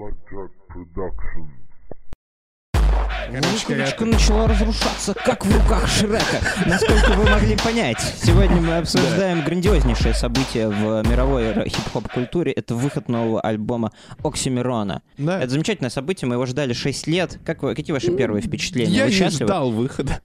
Blackjack Production. Улыбочка начала разрушаться, как в руках Шрека. Насколько вы могли понять, сегодня мы обсуждаем грандиознейшее событие в мировой р- хип-хоп культуре. Это выход нового альбома Оксимирона. Да. Это замечательное событие, мы его ждали 6 лет. Как вы, какие ваши первые впечатления? Я вы не счастливы? ждал выхода.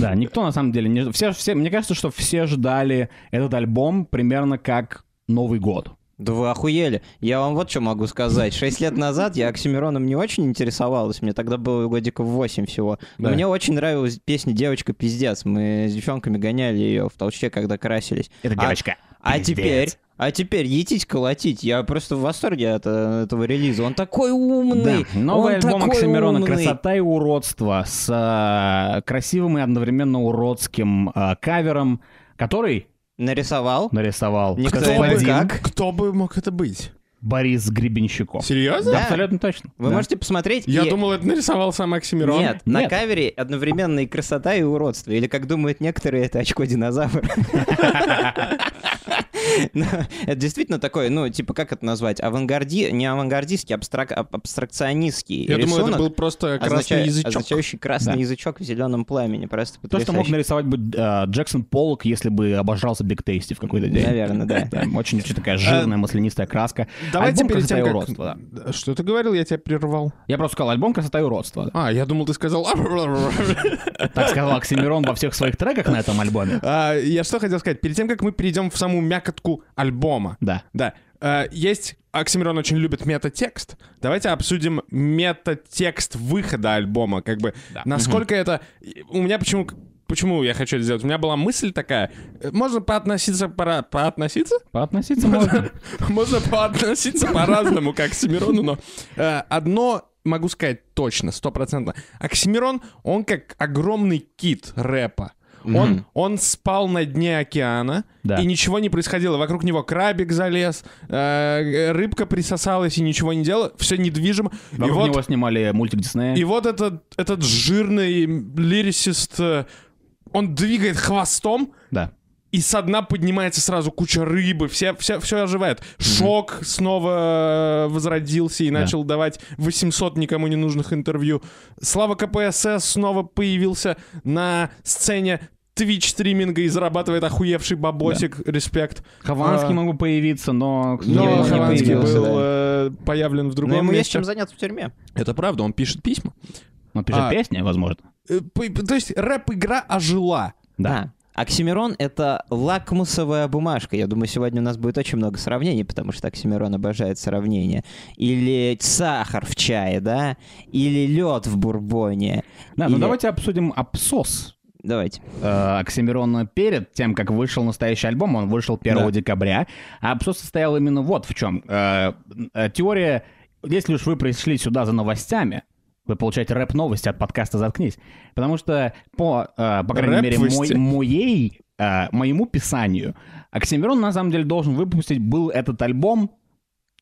Да, никто на самом деле не... Все, все, мне кажется, что все ждали этот альбом примерно как Новый год. Да вы охуели. Я вам вот что могу сказать. Шесть лет назад я Оксимироном не очень интересовалась. Мне тогда было годиков 8 всего. Но Да. мне очень нравилась песня «Девочка пиздец». Мы с девчонками гоняли ее в толчке, когда красились. Это А- девочка. А теперь, а теперь етить колотить. Я просто в восторге от э, этого релиза. Он такой Да, умный. новый он альбом Оксимирона умный. «Красота и уродство» с а, красивым и одновременно уродским а, кавером, который Нарисовал. нарисовал Никто господин не как? Кто бы мог это быть? Борис Гребенщиков. Серьезно? Да. Абсолютно точно. Вы Да. можете посмотреть. Я и- думал, это нарисовал сам Оксимирон. Нет, на Нет. кавере одновременно и красота, и уродство. Или, как думают некоторые, это очко динозавра. Ну, Это действительно такой, ну, типа, как это назвать? Авангарди... Не авангардистский, абстрак... аб- абстракционистский Я думаю, это рисунок, был просто красный означа- язычок. означающий красный Да. язычок в зеленом пламени. Просто То, что мог потрясающе. нарисовать бы а, Джексон Поллок, если бы обожрался Биг Тейсти в какой-то день. Наверное, да. Да, очень, такая жирная маслянистая краска. Давайте Альбом перед «Красота тем, и уродство», да. Что ты говорил? Я тебя прервал. Я просто сказал альбом «Красота и уродство». А, я думал, ты сказал... Так сказал Оксимирон во всех своих треках на этом альбоме. А, Я что хотел сказать? Перед тем, как мы перейдем в саму мякотку альбома. Да. Да. Э, Есть... Оксимирон очень любит метатекст. Давайте обсудим метатекст выхода альбома. Как бы, насколько это... У меня почему... Почему я хочу это сделать? У меня была мысль такая. э, Можно поотноситься... Пора... Поотноситься? Поотноситься можно. Можно поотноситься по-разному к Оксимирону, но э, одно могу сказать точно, стопроцентно. Оксимирон, он как огромный кит рэпа. Он, он спал на дне океана, Да. и ничего не происходило. Вокруг него крабик залез, э, рыбка присосалась и ничего не делала. Все недвижимо. и Вокруг вот, него снимали мультик Диснея. и вот этот, этот жирный лирисист, э, он двигает хвостом, Да. И со дна поднимается сразу куча рыбы, все, все, все оживает. Шок снова э, возродился и Да. начал давать 800 никому не нужных интервью. Слава КПСС снова появился на сцене Twitch стриминга и зарабатывает охуевший бабосик. Респект. Хованский А, мог бы появиться, но... Но не Хованский появился, был да. э, появлен в Но другом ему есть месте. чем заняться в тюрьме. Это правда, он пишет письма. Он пишет А. песни, возможно. Э, То есть рэп-игра ожила. Да. Оксимирон — это лакмусовая бумажка. Я думаю, сегодня у нас будет очень много сравнений, потому что Оксимирон обожает сравнения. Или сахар в чае, да? Или лед в бурбоне. Да, ну Или- давайте обсудим абсос Давайте. э, Оксимирона перед тем, как вышел настоящий альбом, он вышел 1 Да. декабря, а абсос состоял именно вот в чем. Э, э, теория, если уж вы пришли сюда за новостями, вы получаете рэп-новости от подкаста «Заткнись». Потому что по, э, по крайней мере, мой, моей, э, моему писанию, Оксимирон на самом деле должен выпустить был этот альбом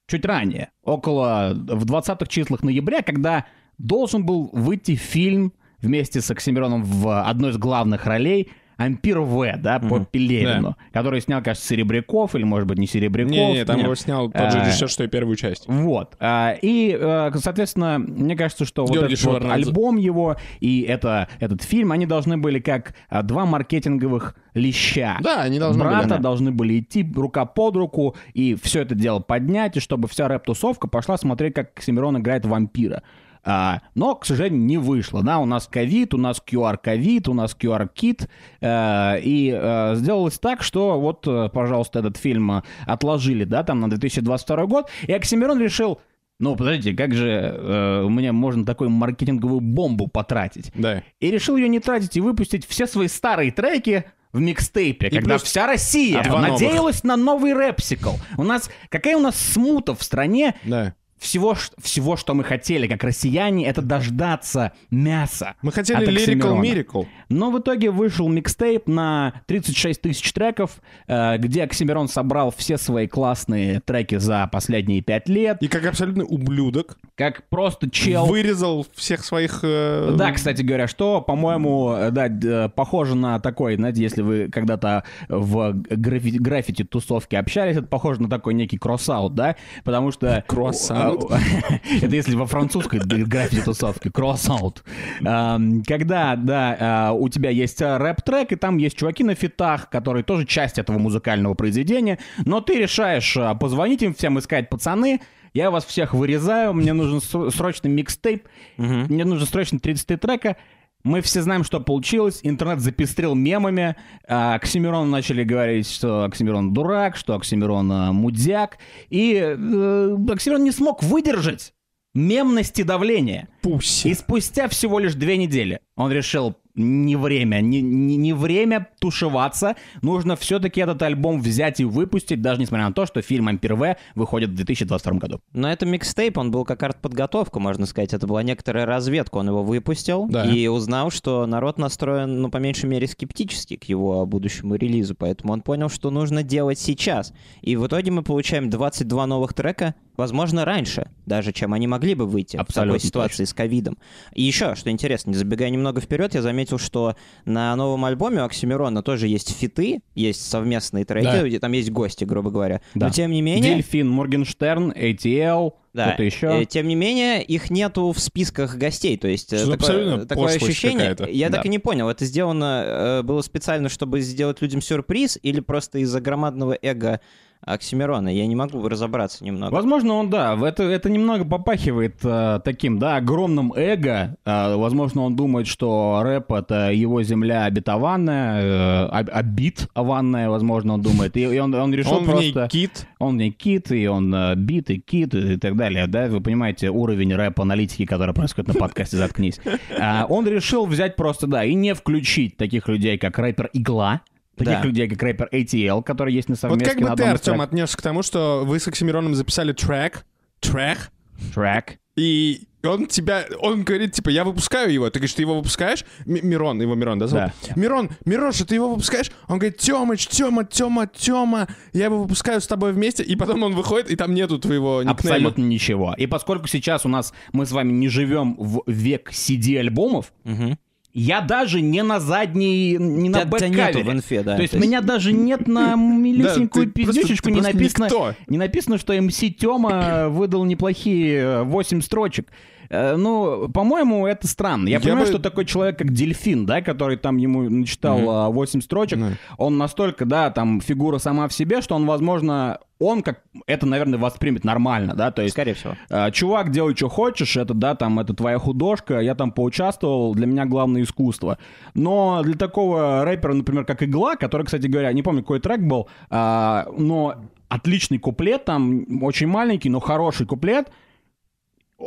чуть ранее, около в 20-х числах ноября, когда должен был выйти фильм вместе с Оксимироном в одной из главных ролей Ампир В, да, по Пелевину, который снял, кажется, Серебряков, или, может быть, не Серебряков. Не-не, там Нет. его снял тот же А, режиссер, что и первую часть. Вот. А, И, э, соответственно, мне кажется, что вот Георгий этот вот альбом его и это, этот фильм, они должны были как а, два маркетинговых леща. Да, они должны были, Брата да. должны были идти рука под руку и все это дело поднять, и чтобы вся рэп-тусовка пошла смотреть, как Оксимирон играет вампира. А, но, к сожалению, не вышло. Да, у нас ковид, у нас QR-ковид, у нас QR-кит. э, и э, сделалось так, что вот, э, пожалуйста, этот фильм э, отложили, да, там на 2022 год. И Оксимирон решил, ну, подождите, как же э, у меня можно такую маркетинговую бомбу потратить? Да. И решил ее не тратить и выпустить все свои старые треки в микстейпе, когда плюс вся Россия А надеялась на новый рэпсикл. У нас какая у нас смута в стране? Да. Всего, всего, что мы хотели, как россияне, это дождаться мяса. Мы хотели от Lyrical. Miracle. Но в итоге вышел микстейп на 36 тысяч треков, э, где Оксимирон собрал все свои классные треки за последние пять лет. И как абсолютный ублюдок. как просто чел... Вырезал всех своих... э, Да, кстати говоря, что, по-моему, э, да, э, похоже на такой, знаете, если вы когда-то в граффити, граффити тусовке общались, это похоже на такой некий cross-out, да? Потому что... Круассаут? Это если во французской граффити тусовке, cross-out. Когда, да, а, у тебя есть а, рэп-трек, и там есть чуваки на feat ах, которые тоже часть этого музыкального произведения, но ты решаешь а, позвонить им всем и сказать, пацаны, я вас всех вырезаю, мне нужен сро- срочный микстейп, мне нужно срочно 33 трека. Мы все знаем, что получилось. Интернет запестрил мемами. А, Оксимирону начали говорить, что Оксимирон дурак, что Оксимирон а, мудяк. И э, Оксимирон не смог выдержать мемности давления. Пусть. И спустя всего лишь две недели он решил, не время, не, не, не время тушеваться, нужно все-таки этот альбом взять и выпустить, даже несмотря на то, что фильм «Ампер В» выходит в 2022 году. Но это микстейп, он был как артподготовка, можно сказать. Это была некоторая разведка. Он его выпустил Да. и узнал, что народ настроен, ну, по меньшей мере, скептически к его будущему релизу. Поэтому он понял, что нужно делать сейчас. И в итоге мы получаем 22 новых трека, возможно, раньше, даже чем они могли бы выйти в Абсолютно такой ситуации с ковидом. И еще, что интересно, не забегая немного вперед, я заметил, что на новом альбоме у Оксимирона тоже есть фиты, есть совместные треки, Да. где там есть гости, грубо говоря. Да. Но тем не менее... Дельфин, Моргенштерн, ATL, Да. кто-то еще. Э, Тем не менее, их нету в списках гостей. То есть э, Что такое, абсолютно такое пошлость ощущение. какая-то. Я Да. так и не понял, это сделано э, было специально, чтобы сделать людям сюрприз, или просто из-за громадного эго Оксимирона. Я не могу разобраться немного. Возможно, он, да, в это, это немного попахивает э, таким, да, огромным эго. Э, возможно, он думает, что рэп — это его земля обетованная, э, об- обитованная, возможно, он думает. И, и он, он решил Он просто... кит. Он не кит, и он э, бит, и кит, и так далее, да, вы понимаете уровень рэп-аналитики, который происходит на подкасте «Заткнись». А, он решил взять просто, да, и не включить таких людей, как рэпер Игла, таких Да. людей, как рэпер ATL, который есть на Вот совместке как на бы ты, Артем, отнесся к тому, что вы с Оксимироном записали трек, трек, Трек. и он тебя, он говорит, типа, я выпускаю его. Ты говоришь, ты его выпускаешь? Ми- Мирон, его Мирон, да, зовут? Да. Мирон, Мироша, ты его выпускаешь? Он говорит, Тёмыч, Тёма, Тёма, Тёма, я его выпускаю с тобой вместе. И потом он выходит, и там нету твоего никнейма. Абсолютно ничего. И поскольку сейчас у нас мы с вами не живем в век CD-альбомов, Мгм. Я даже не на задней, не на бэккавере. в инфе, да, То есть то есть- меня даже нет на милюсенькую Да, пиздючечку, не написано, никто. не написано, что МС Тёма выдал неплохие 8 строчек. Э, Ну, по-моему, это странно. Я, Я понимаю, бы- что такой человек, как Дельфин, да, который там ему начитал а, 8 строчек, Ну. он настолько, да, там, фигура сама в себе, что он, возможно, он как это, наверное, воспримет нормально, да, то есть Скорее всего. а, чувак, делай, что хочешь, это, да, там, это твоя художка, я там поучаствовал, для меня главное искусство. Но для такого рэпера, например, как Игла, который, кстати говоря, не помню, какой трек был, а, но отличный куплет, там, очень маленький, но хороший куплет,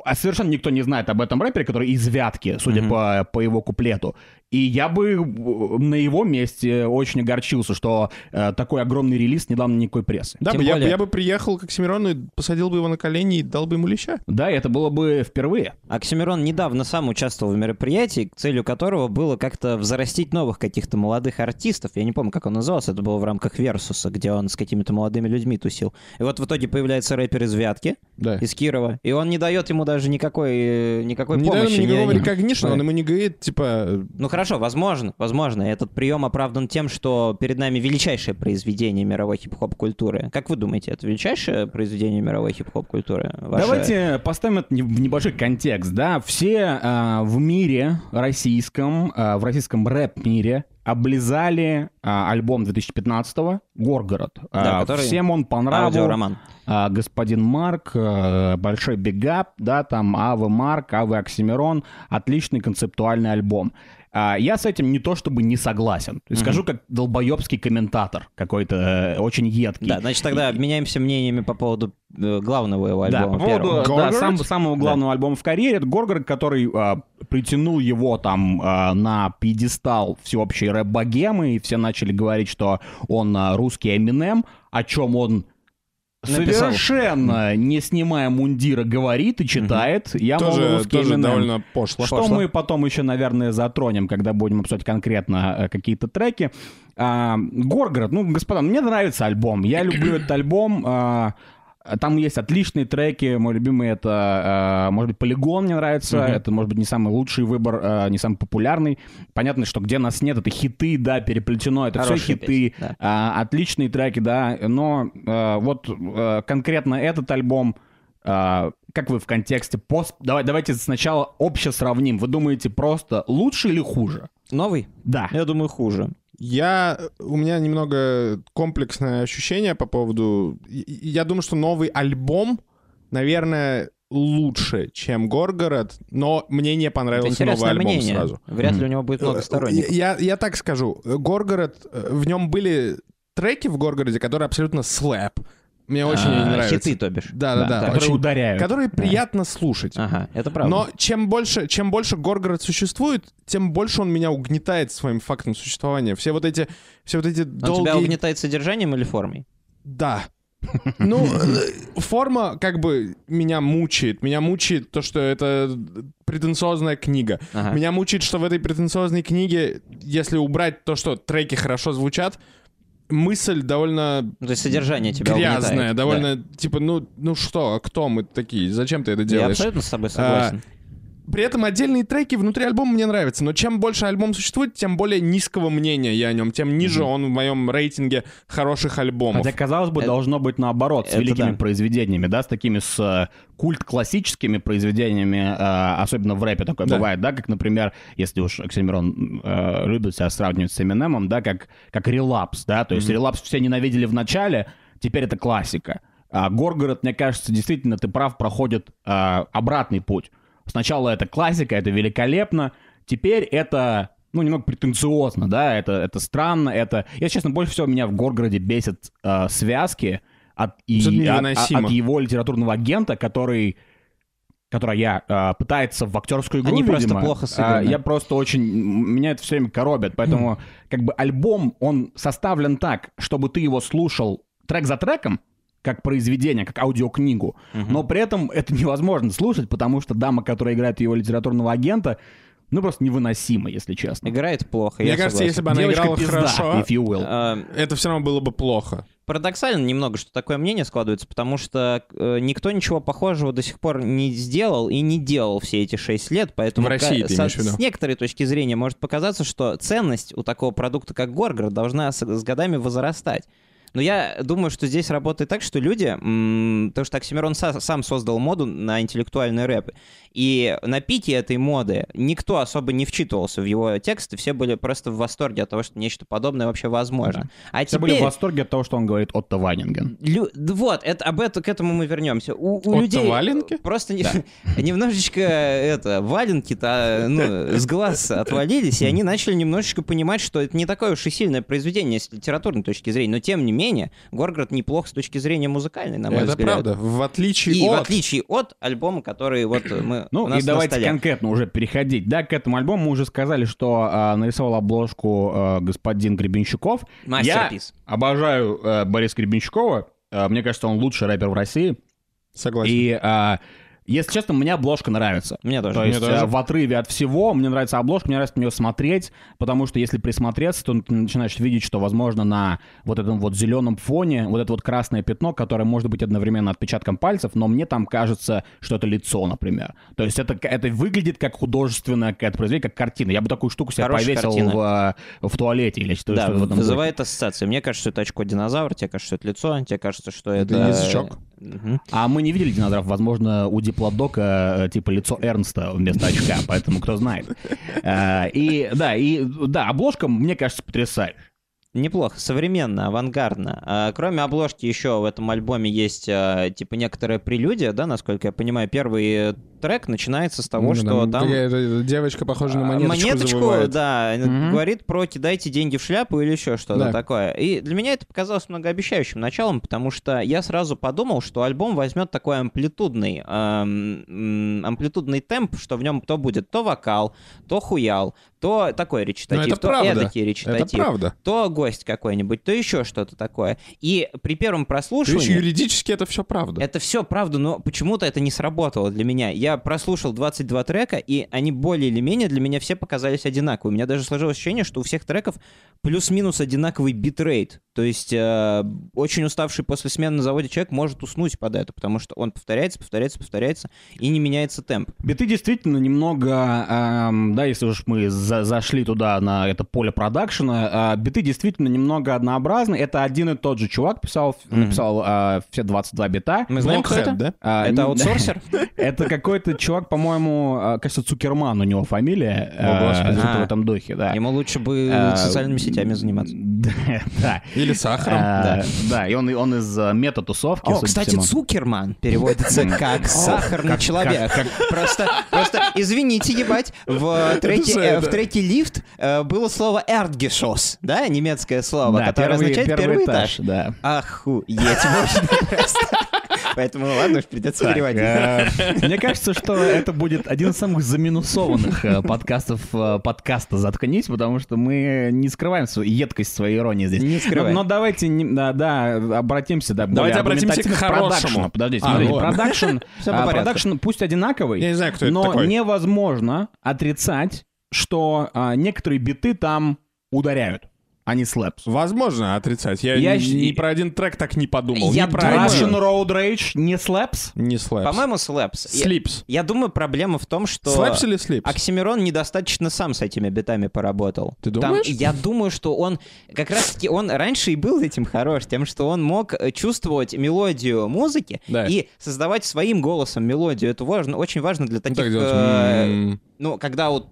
а совершенно никто не знает об этом рэпере, который из Вятки, судя по, по его куплету. И я бы э, на его месте очень огорчился, что э, такой огромный релиз не дал мне никакой прессы. Да, Тем бы, я, бы- более- я бы приехал к Оксимирону и посадил бы его на колени и дал бы ему леща. Да, это было бы впервые. Оксимирон недавно сам участвовал в мероприятии, целью которого было как-то взрастить новых каких-то молодых артистов. Я не помню, как он назывался, это было в рамках Версуса, где он с какими-то молодыми людьми тусил. И вот в итоге появляется рэпер из Вятки, Да. из Кирова, и он не дает ему даже никакой, э, никакой Не дает помощи. ему никакого ни- ни- рекогнишна, он ему не говорит, типа, Ну хорошо, возможно, возможно. Этот прием оправдан тем, что перед нами величайшее произведение мировой хип-хоп культуры. Как вы думаете, это величайшее произведение мировой хип-хоп культуры? Ваше- Давайте поставим это в небольшой контекст, да. Все а, в мире российском, а, в российском рэп-мире облизали а, альбом 2015-го «Горгород». Да, А, который Всем он по нраву. Аудиороман. А, господин Марк, э, большой бигап, да, там Авы Марк, Авы Оксимирон, отличный концептуальный альбом. А, я с этим не то чтобы не согласен. Есть Скажу как долбоебский комментатор какой-то э, очень едкий. Да, значит, тогда обменяемся мнениями по поводу э, главного его Да, альбома по поводу первого. да, сам- самого главного альбома в карьере, это Горгород, который а, притянул его там а, на пьедестал всеобщей рэп-богемы, и все начали говорить, что он а, русский Эминем, о чем он Написал. совершенно не снимая мундира говорит и читает. Я, мол, тоже, русский тоже довольно пошло. Что мы потом еще, наверное, затронем, когда будем обсуждать конкретно э, какие-то треки. А, Горгород, ну, господа, мне нравится альбом. Я люблю этот альбом. а, Там есть отличные треки. Мой любимый это, э, может быть, Полигон мне нравится. Мгм. Это, может быть, не самый лучший выбор, э, не самый популярный. Понятно, что где нас нет, это хиты, да, переплетено. Это все Хорошие хиты. песни, да. А, отличные треки, да. Но э, вот конкретно этот альбом, как вы в контексте пост... Давай, давайте сначала обще сравним. Вы думаете, просто лучше или хуже? Новый? Да. Я думаю, хуже. Я, у меня немного комплексное ощущение по поводу... Я думаю, что новый альбом, наверное, лучше, чем Горгород, но мне не понравился новый интересное альбом мнение. сразу. Вряд ли у него будет много сторонников. Я, я так скажу. Горгород, э, в нем были треки в Горгороде, которые абсолютно слэп. Мне очень А, не нравятся. Хиты, то бишь. Да-да-да. Да, Которые очень- ударяют. Которые приятно слушать. Ага, это правда. Но чем больше, чем больше Горгород существует, тем больше он меня угнетает своим фактом существования. Все вот эти, все вот эти Он тебя долгие... угнетает содержанием или формой? Да. Ну, э, форма как бы меня мучает. Меня мучает то, что это претенциозная книга. Ага. Меня мучает, что в этой претенциозной книге, если убрать то, что треки хорошо звучат, мысль довольно Ну, то есть содержание тебя грязная, угнетает. довольно типа, ну, ну что, а кто мы такие? Зачем ты это Да. Я делаешь? абсолютно с тобой согласен. При этом отдельные треки внутри альбома мне нравятся, но чем больше альбом существует, тем более низкого мнения я о нем, тем ниже он в моем рейтинге хороших альбомов. Хотя, казалось бы, Это- должно быть наоборот, с это великими да. произведениями, да, с такими с э, культ-классическими произведениями, э, особенно в рэпе такое Да. бывает, да, как, например, если уж Оксимирон э, любит себя сравнивать с Эминемом, да, как, как релапс, да, то есть релапс все ненавидели в начале, теперь это классика. А Горгород, мне кажется, действительно, ты прав, проходит э, обратный путь. Сначала это классика, это великолепно, теперь это ну, немного претенциозно, да, это, это странно, это... Я, честно, больше всего меня в Горгороде бесит э, связки от, и, от, невыносимо. от его литературного агента, который которая я э, пытается в актерскую игру, Они просто видимо. плохо А, сыграны. я просто очень... Меня это все время коробит. Поэтому как бы альбом, он составлен так, чтобы ты его слушал трек за треком, как произведение, как аудиокнигу. Но при этом это невозможно слушать, потому что дама, которая играет его литературного агента, ну просто невыносима, если честно. Играет плохо. Мне я кажется, согласен. если бы она Девочка играла пизда, хорошо, if you will. А, это все равно было бы плохо. Парадоксально немного, что такое мнение складывается, потому что э, никто ничего похожего до сих пор не сделал и не делал все эти шесть лет, поэтому В России ты со- с некоторой точки зрения может показаться, что ценность у такого продукта, как Горгород, должна с, с годами возрастать. Но я думаю, что здесь работает так, что люди, потому что Оксимирон са- сам создал моду на интеллектуальный рэп, и на пике этой моды никто особо не вчитывался в его тексты, все были просто в восторге от того, что нечто подобное вообще возможно. А Все теперь... были в восторге от того, что он говорит Отто Ванинген. Лю- да Вот, это, об этом, к этому мы вернемся. У, у Отто людей валенки? просто не- немножечко это валенки-то ну, с глаз отвалились, и они начали немножечко понимать, что это не такое уж и сильное произведение с литературной точки зрения. Но тем не менее, Горгород неплох с точки зрения музыкальной, на мой это взгляд. правда. В отличие И от... в отличие от альбома, который вот мы Ну у нас и на давайте столе. конкретно уже переходить. Да, к этому альбому мы уже сказали, что а, нарисовал обложку а, господин Гребенщиков. Мастерпис. Я обожаю а, Бориса Гребенщикова. А, мне кажется, он лучший рэпер в России. Согласен. И, а, если честно, мне обложка нравится. Мне тоже. То Мне есть тоже. в отрыве от всего мне нравится обложка, мне нравится на нее смотреть, потому что если присмотреться, то ты начинаешь видеть, что, возможно, на вот этом вот зеленом фоне вот это вот красное пятно, которое может быть одновременно отпечатком пальцев, но мне там кажется, что это лицо, например. То есть это, это выглядит как художественное какое-то произведение, как картина. Я бы такую штуку себе Хорошая повесил картина. в, а, в туалете или что-то Да, в этом вызывает ассоциации. Мне кажется, что это очко динозавра, тебе кажется, что это лицо, тебе кажется, что это... Это А мы не видели динозавров. Возможно, у диплодока э, типа лицо Эрнста вместо очка, поэтому кто знает. Э, И да, и да, обложка, мне кажется, потрясающая. Неплохо, современно, авангардно. А, кроме обложки еще в этом альбоме есть а, типа некоторая прелюдия, да, насколько я понимаю. Первый трек начинается с того, Ну, что да, там... какая-то девочка, похожая на а, монеточку, монеточку, завывает. да, Мгм. говорит про кидайте деньги в шляпу или еще что-то Да. такое. И для меня это показалось многообещающим началом, потому что я сразу подумал, что альбом возьмет такой амплитудный, эм, амплитудный темп, что в нем то будет то вокал, то хуял, то такой речитатив, это то правда. эдакий Это речитатив правда. то гость какой-нибудь, то еще что-то такое. И при первом прослушивании... юридически это все правда. Это все правда, но почему-то это не сработало для меня. Я прослушал 22 трека, и они более или менее для меня все показались одинаковые. У меня даже сложилось ощущение, что у всех треков плюс-минус одинаковый битрейт. То есть э, очень уставший после смены на заводе человек может уснуть под это, потому что он повторяется, повторяется, повторяется, и не меняется темп. Биты действительно немного, эм, да, если уж мы за- зашли туда, на это поле продакшена, э, биты действительно немного однообразны. Это один и тот же чувак писал, написал э, все 22 бита. Мы знаем, кто Blockhead, это? да? А, Это аутсорсер? Это какой-то чувак, по-моему, э, кажется, Цукерман у него фамилия. О, э, Господи. в А. этом духе, да. Ему лучше бы А, социальными сетями заниматься. Да. Или сахаром. А, Да, и он, он из э, мета-тусовки, О, кстати. Цукерман переводится как сахарный человек. Просто, просто, извините, ебать, в треке, Это это. треке лифт э, было слово «эрдгешос», да, немецкое слово, Да, которое первый- означает первый первый этаж, этаж. да. Охуеть, можно просто. Поэтому, ладно, уж придется Так, переводить. э, Мне кажется, что это будет один из самых заминусованных э, подкастов э, подкаста «Заткнись», потому что мы не скрываем свою едкость своей иронии здесь. Не скрываем. Но, но давайте, не- да, да, обратимся, да, Давайте обратимся к хорошему. Подождите, А, смотрите, ладно. продакшн, а, продакшн пусть одинаковый, Я не знаю, кто это но такой. невозможно отрицать, что а, некоторые биты там ударяют, а не slaps. Возможно отрицать. Я, Я ни, ни про один трек так не подумал. Я ни про Russian. Road Rage не slaps? Не slaps. По-моему, slaps. Я- Sleeps. Я думаю, проблема в том, что... Slaps или sleeps? Оксимирон недостаточно сам с этими битами поработал. Ты Там- думаешь? я думаю, что он как раз-таки он раньше и был этим хорош, тем, что он мог э, чувствовать мелодию музыки Да. и создавать своим голосом мелодию. Это важно, очень важно для Ну, так таких. э, ну, когда у-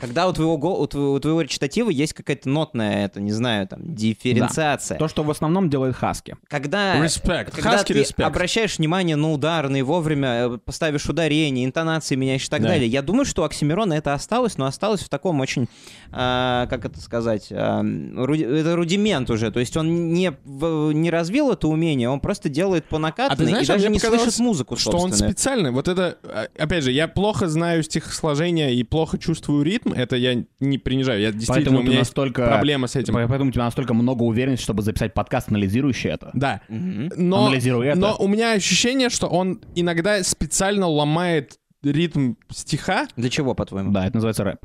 когда у твоего речитатива есть какая-то нотная, это не знаю, там дифференциация. То, что в основном делает Хаски. Когда, Респект. когда Хаски ты респект. обращаешь внимание на ударные, вовремя э, поставишь ударение, интонации меняешь и так Да. далее, я думаю, что у Оксимирона это осталось, но осталось в таком очень, а, как это сказать, а, руди- это рудимент уже, то есть он не, в- не развил это умение, он просто делает по накатанной и а даже мне не слышит музыку Что он специально, вот это, а, опять же, я плохо знаю стихосложение и плохо чувствую ритм, это я не принижаю, я действительно, Поэтому у меня настолько... проблема с этим. По- Поэтому у тебя настолько много уверенности, чтобы записать подкаст, анализирующий это. Да. Но, Анализируй это. но у меня ощущение, что он иногда специально ломает ритм стиха. Для чего, по-твоему? Да, это называется рэп.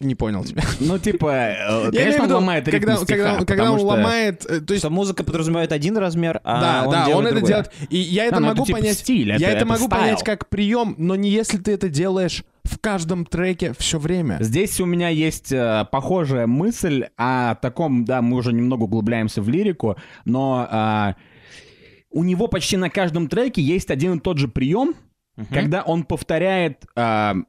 Не понял тебя. Ну, типа, э, конечно, он виду, ломает ритм когда, стиха, когда, когда он что- ломает, э, то есть Что музыка подразумевает один размер, а да, он да, делает он это другой. делает. И я это Да, ну, могу это типа понять. стиль, я это- это, это могу стайл. понять как прием, но не если ты это делаешь в каждом треке все время. Здесь у меня есть э, похожая мысль о таком, да, мы уже немного углубляемся в лирику, но а, у него почти на каждом треке есть один и тот же прием, Мгм. когда он повторяет п-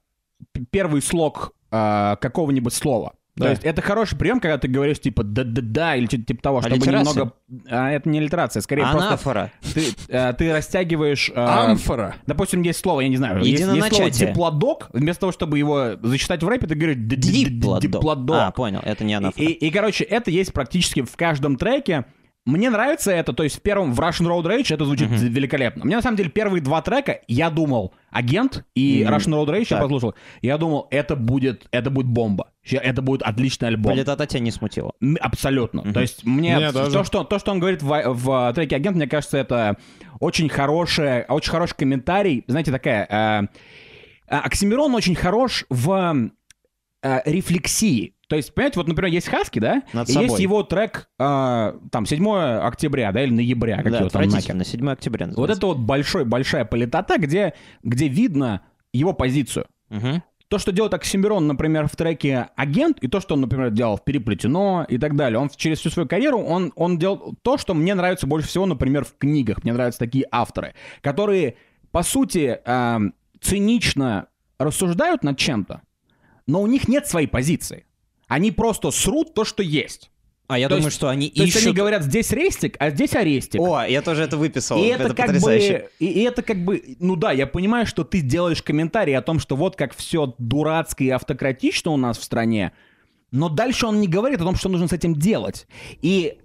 первый слог а, какого-нибудь слова. Да. То есть это хороший прием, когда ты говоришь типа да-да-да или что-то типа того, чтобы Аллитерация? немного... А, это не литерация, скорее просто Анафора. ты, э, ты растягиваешь... а, Амфора. Допустим, есть слово, я не знаю, есть, есть слово диплодок, вместо того, чтобы его зачитать в рэпе, ты говоришь Диплодок. А, понял, это не И, анафора. и- и, короче, это есть практически в каждом треке. Мне нравится это, то есть в первом, в Russian Road Rage это звучит великолепно. Мне на самом деле первые два трека, я думал, агент и Мгм. Russian Road Rage я Так. послушал, я думал, это будет, это будет бомба. Это будет отличный альбом. Политота тебя не смутила. Абсолютно. То есть мне Меня то, тоже. что, то, что он говорит в, в треке «Агент», мне кажется, это очень хорошее, очень хороший комментарий. Знаете, такая... э, э, Оксимирон очень хорош в э, рефлексии. То есть, понимаете, вот, например, есть Хаски, да? Над и есть собой. его трек, э, там, 7 октября, да, или ноября, как Да, его там нахер. отвратительно. 7 октября Вот называется. это вот большой, большая политота, где, где видно его позицию. Мгм. То, что делает Оксимирон, например, в треке «Агент», и то, что он, например, делал в «Переплетено» и так далее, он через всю свою карьеру, он, он делал то, что мне нравится больше всего, например, в книгах. Мне нравятся такие авторы, которые, по сути, эм, цинично рассуждают над чем-то, но у них нет своей позиции. Они просто срут то, что есть. А я То думаю, есть- что они То есть ищут... они говорят, здесь рестик, а здесь арестик. О, я тоже это выписал. И это, как потрясающе. бы, и, и это как бы, ну да, я понимаю, что ты делаешь комментарий о том, что вот как все дурацко и автократично у нас в стране, но дальше он не говорит о том, что нужно с этим делать. И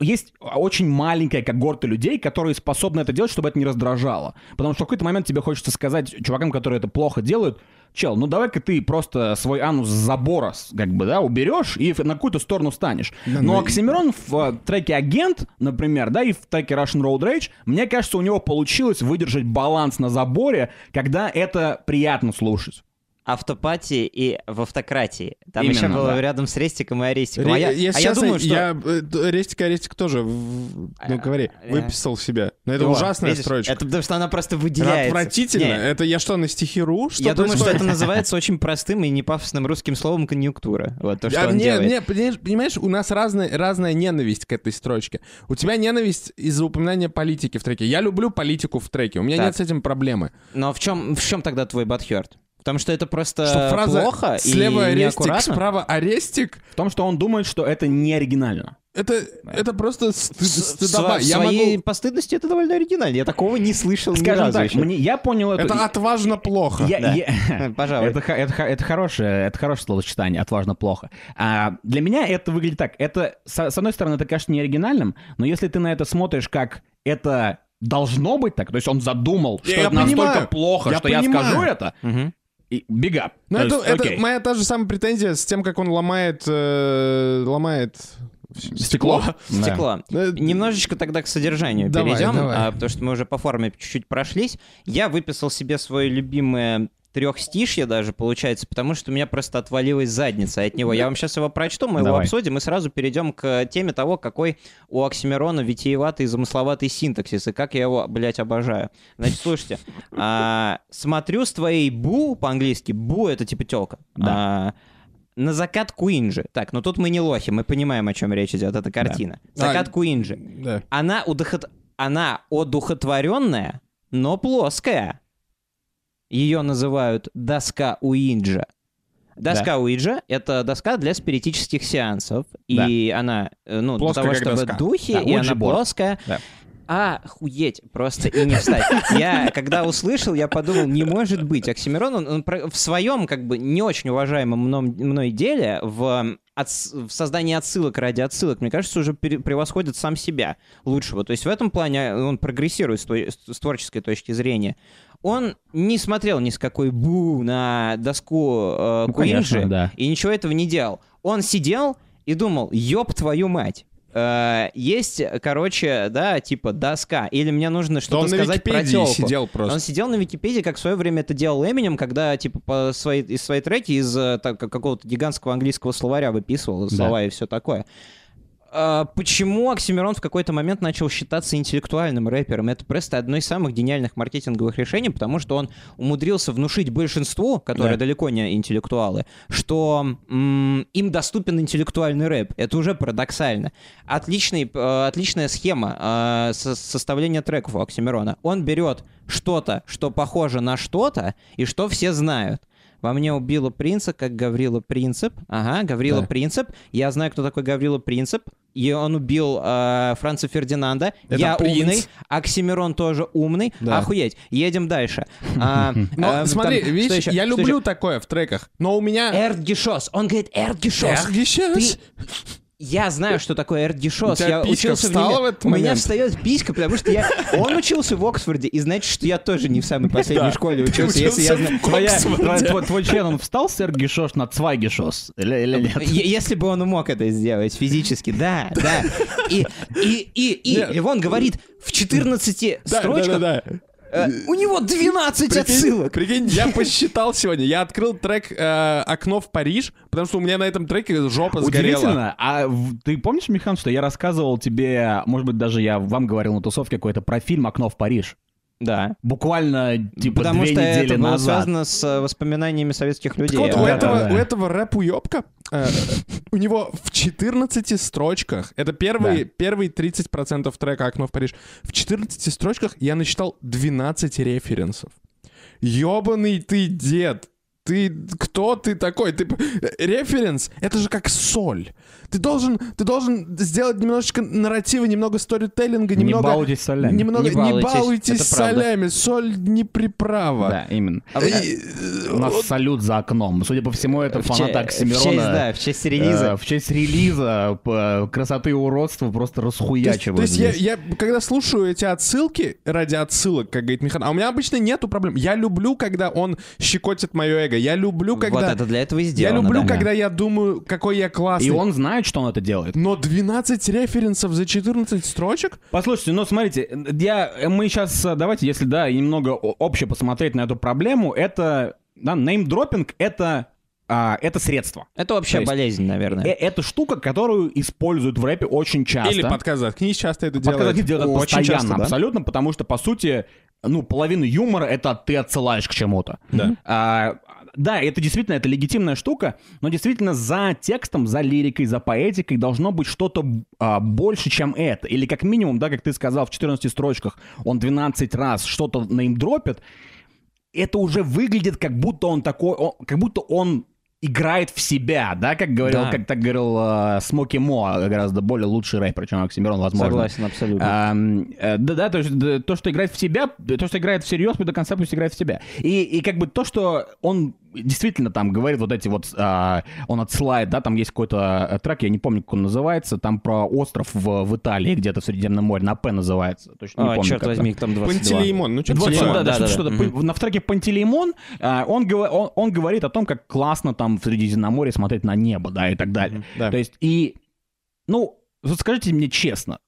есть очень маленькая когорта людей, которые способны это делать, чтобы это не раздражало. Потому что в какой-то момент тебе хочется сказать чувакам, которые это плохо делают, чел, ну давай-ка ты просто свой анус с забора, как бы, да, уберешь и на какую-то сторону станешь. Да, Но ну Оксимирон в э, треке «Агент», например, да, и в треке «Russian Road Rage», мне кажется, у него получилось выдержать баланс на заборе, когда это приятно слушать. Автопатии и в автократии. Там Именно, еще было да. рядом с Рестиком и Арестиком. Ре- А я, если а я думаю, что... я, э, Рестик Арестик тоже, ну А, говори, а, выписал себе. Но это О, ужасная видишь, строчка. Это потому что она просто выделяется. Отвратительно. Не, Это я что, на стихи ру? Что я думаю, что происходит? это называется очень простым и непафосным русским словом конъюнктура. Вот то, что А, он не, делает. не, понимаешь, понимаешь, у нас разная, разная ненависть к этой строчке. У тебя ненависть из-за упоминания политики в треке. Я люблю политику в треке, у меня Так. нет с этим проблемы. Но в чем, в чем тогда твой бадхерт? Потому что это просто что фраза плохо слева и арестик, неаккуратно. справа арестик, В том, что он думает, что это не оригинально. это, это просто стыд- В стыдоба. сво- Я своей могу... постыдности это довольно оригинально. Я такого не слышал ни Скажем разу так, еще. мне, я понял это... Это отважно плохо. Я- Да. я- Пожалуй. Это, это, это хорошее, это хорошее словосочетание, отважно плохо. А, для меня это выглядит так. Это, с, с одной стороны, это кажется не оригинальным, но если ты на это смотришь как это должно быть так, то есть он задумал, что Я это настолько понимаю. плохо, Я что я понимаю. скажу это, Мгм. Бега. Ну, То это, есть, это окей. моя та же самая претензия с тем, как он ломает, э, ломает Стекло? стекло. Да. Немножечко тогда к содержанию Давай, перейдем, давай. а, потому что мы уже по форме чуть-чуть прошлись. Я выписал себе свое любимое трехстишье даже, получается, потому что у меня просто отвалилась задница от него. Я вам сейчас его прочту, мы его Давай. обсудим, и сразу перейдем к теме того, какой у Оксимирона витиеватый и замысловатый синтаксис, и как я его, блядь, обожаю. Значит, слушайте, а, смотрю с твоей бу, по-английски, бу — это типа телка. Да. на закат Куинджи. Так, ну тут мы не лохи, мы понимаем, о чем речь идет, это картина. Закат А, Куинджи. Да. Она, удохот... Она одухотворенная, но плоская. Ее называют доска Уинджа. Доска Уиджа — это доска для спиритических сеансов. И она, э, ну, Плоская, для того, чтобы доска. духи, Да, и она board. плоская. Да. Охуеть, просто и не встать. Я, когда услышал, я подумал, не может быть. Оксимирон, он, он в своем, как бы, не очень уважаемом мном- мной деле, в, отс- в создании отсылок ради отсылок, мне кажется, уже пере- превосходит сам себя лучшего. То есть в этом плане он прогрессирует с, с- с творческой точки зрения. Он не смотрел ни с какой бу на доску э, Ну, Куинджи конечно, да. и ничего этого не делал. Он сидел и думал, ёб твою мать. Э, есть, короче, да, типа доска. Или мне нужно Да что-то сказать про Википедии тёлку. сидел просто. Он сидел на Википедии, как в свое время это делал Эминем, когда, типа, по своей, из своей треки из э, так, какого-то гигантского английского словаря выписывал слова и все такое. А, Почему Оксимирон в какой-то момент начал считаться интеллектуальным рэпером? Это просто одно из самых гениальных маркетинговых решений, потому что он умудрился внушить большинству, которые Да. далеко не интеллектуалы, что м, им доступен интеллектуальный рэп. Это уже парадоксально. Отличный, э, отличная схема э, со- составления треков у Оксимирона. Он берет что-то, что похоже на что-то, и что все знают. Во мне убило принца, как Гаврила Принцип. Ага, Гаврила Да. Принцип. Я знаю, кто такой Гаврила Принцип. И он убил э, Франца Фердинанда. Это Я принц. умный. Оксимирон тоже умный. Да. Охуеть. Едем дальше. А, Но э, смотри, там, видишь, еще? я Что люблю еще? такое в треках, но у меня... Эрдгишос. Он говорит Эрдгишос. Эргишес. Я знаю, что такое тебя Я учился в неме- в этот У меня момент? встает писька, потому что я... Он учился в Оксфорде, и значит, что я тоже не в самой последней Да. школе учился, если я знаю... Твоя- твой, твой- твой член, он встал с Эргишош на Цвайгишос? Или, или нет? Е- Если бы он мог это сделать физически, да, да. И, и, и, и Нет. Левон говорит в 14 Да, строчках, да, да, да. Э, у него 12 Прикинь, отсылок. Прикинь, я посчитал сегодня. Я открыл трек э, «Окно в Париж», потому что у меня на этом треке жопа сгорела. Удивительно. А ты помнишь, Михан, что я рассказывал тебе, может быть, даже я вам говорил на тусовке какой-то про фильм «Окно в Париж»? Да. Буквально, типа, Потому две что недели это было назад. связано с э, воспоминаниями советских людей. Так вот, А, у Да, этого, да, да. у этого рэп-уёбка, э, у него в 14 строчках, это первые, Да. первые 30% трека «Окно в Париж», в 14 строчках я насчитал 12 референсов. Ёбаный ты дед! Ты кто ты такой? Ты п- референс это же как соль. Ты должен, ты должен сделать немножечко нарратива, немного сторителлинга, Не немного. балуйтесь солями. Немного, Не не балуйтесь, правда. солями. Соль не приправа. Да, именно. А И, У нас салют за окном. Судя по всему, это в фанат в Оксимирона. честь, да, в честь релиза. э, в честь релиза п- красоты и уродства просто То есть, расхуячивают то есть я, я, когда слушаю эти отсылки ради отсылок, как говорит Михан, а у меня обычно нету проблем. Я люблю, когда он щекотит мое эго. Я люблю, когда... Вот это для этого и Я сделано. люблю, да. когда я думаю, какой я классный. И он знает, что он это делает. Но 12 референсов за 14 строчек? Послушайте, ну смотрите, я, мы сейчас, давайте, если да, немного о- обще посмотреть на эту проблему, это, да, неймдропинг — это, а, это средство. Это вообще есть- болезнь, Э, наверное. Это штука, которую используют в рэпе очень часто. Или подкаст «Заткнись» часто это Подкаст делает. делают это Очень постоянно, часто, да. абсолютно, потому что, по сути, ну, половина юмора — это ты отсылаешь к чему-то. Да. А, да, это действительно, это легитимная штука, но действительно за текстом, за лирикой, за поэтикой должно быть что-то а, больше, чем это. Или как минимум, да, как ты сказал, в 14 строчках он 12 раз что-то неймдропит, это уже выглядит как будто он такой, он- как будто он играет в себя, да, как говорил, Да. как так говорил э, Смоки Мо, гораздо более лучший рэпер, чем Оксимирон, возможно. Согласен, абсолютно. Ам, э, Да, да, то есть да, то, что играет в себя, то, что играет всерьез, до конца пусть играет в себя. И, и как бы то, что он действительно там говорит вот эти вот, а, он отсылает, да, там есть какой-то э, трек, я не помню, как он называется, там про остров в, в Италии, где-то в Средиземном море, на П называется. Точно не А, помню, черт как возьми, там 22. Пантелеймон. Ну, что-то вот, Пантелеймон, да, да, да, что- да, что-то. да. На треке Пантелеймон а, он, он, он говорит о том, как классно там в Средиземноморье смотреть на небо, да, и так далее. Да. То есть, и, ну, вот скажите мне честно,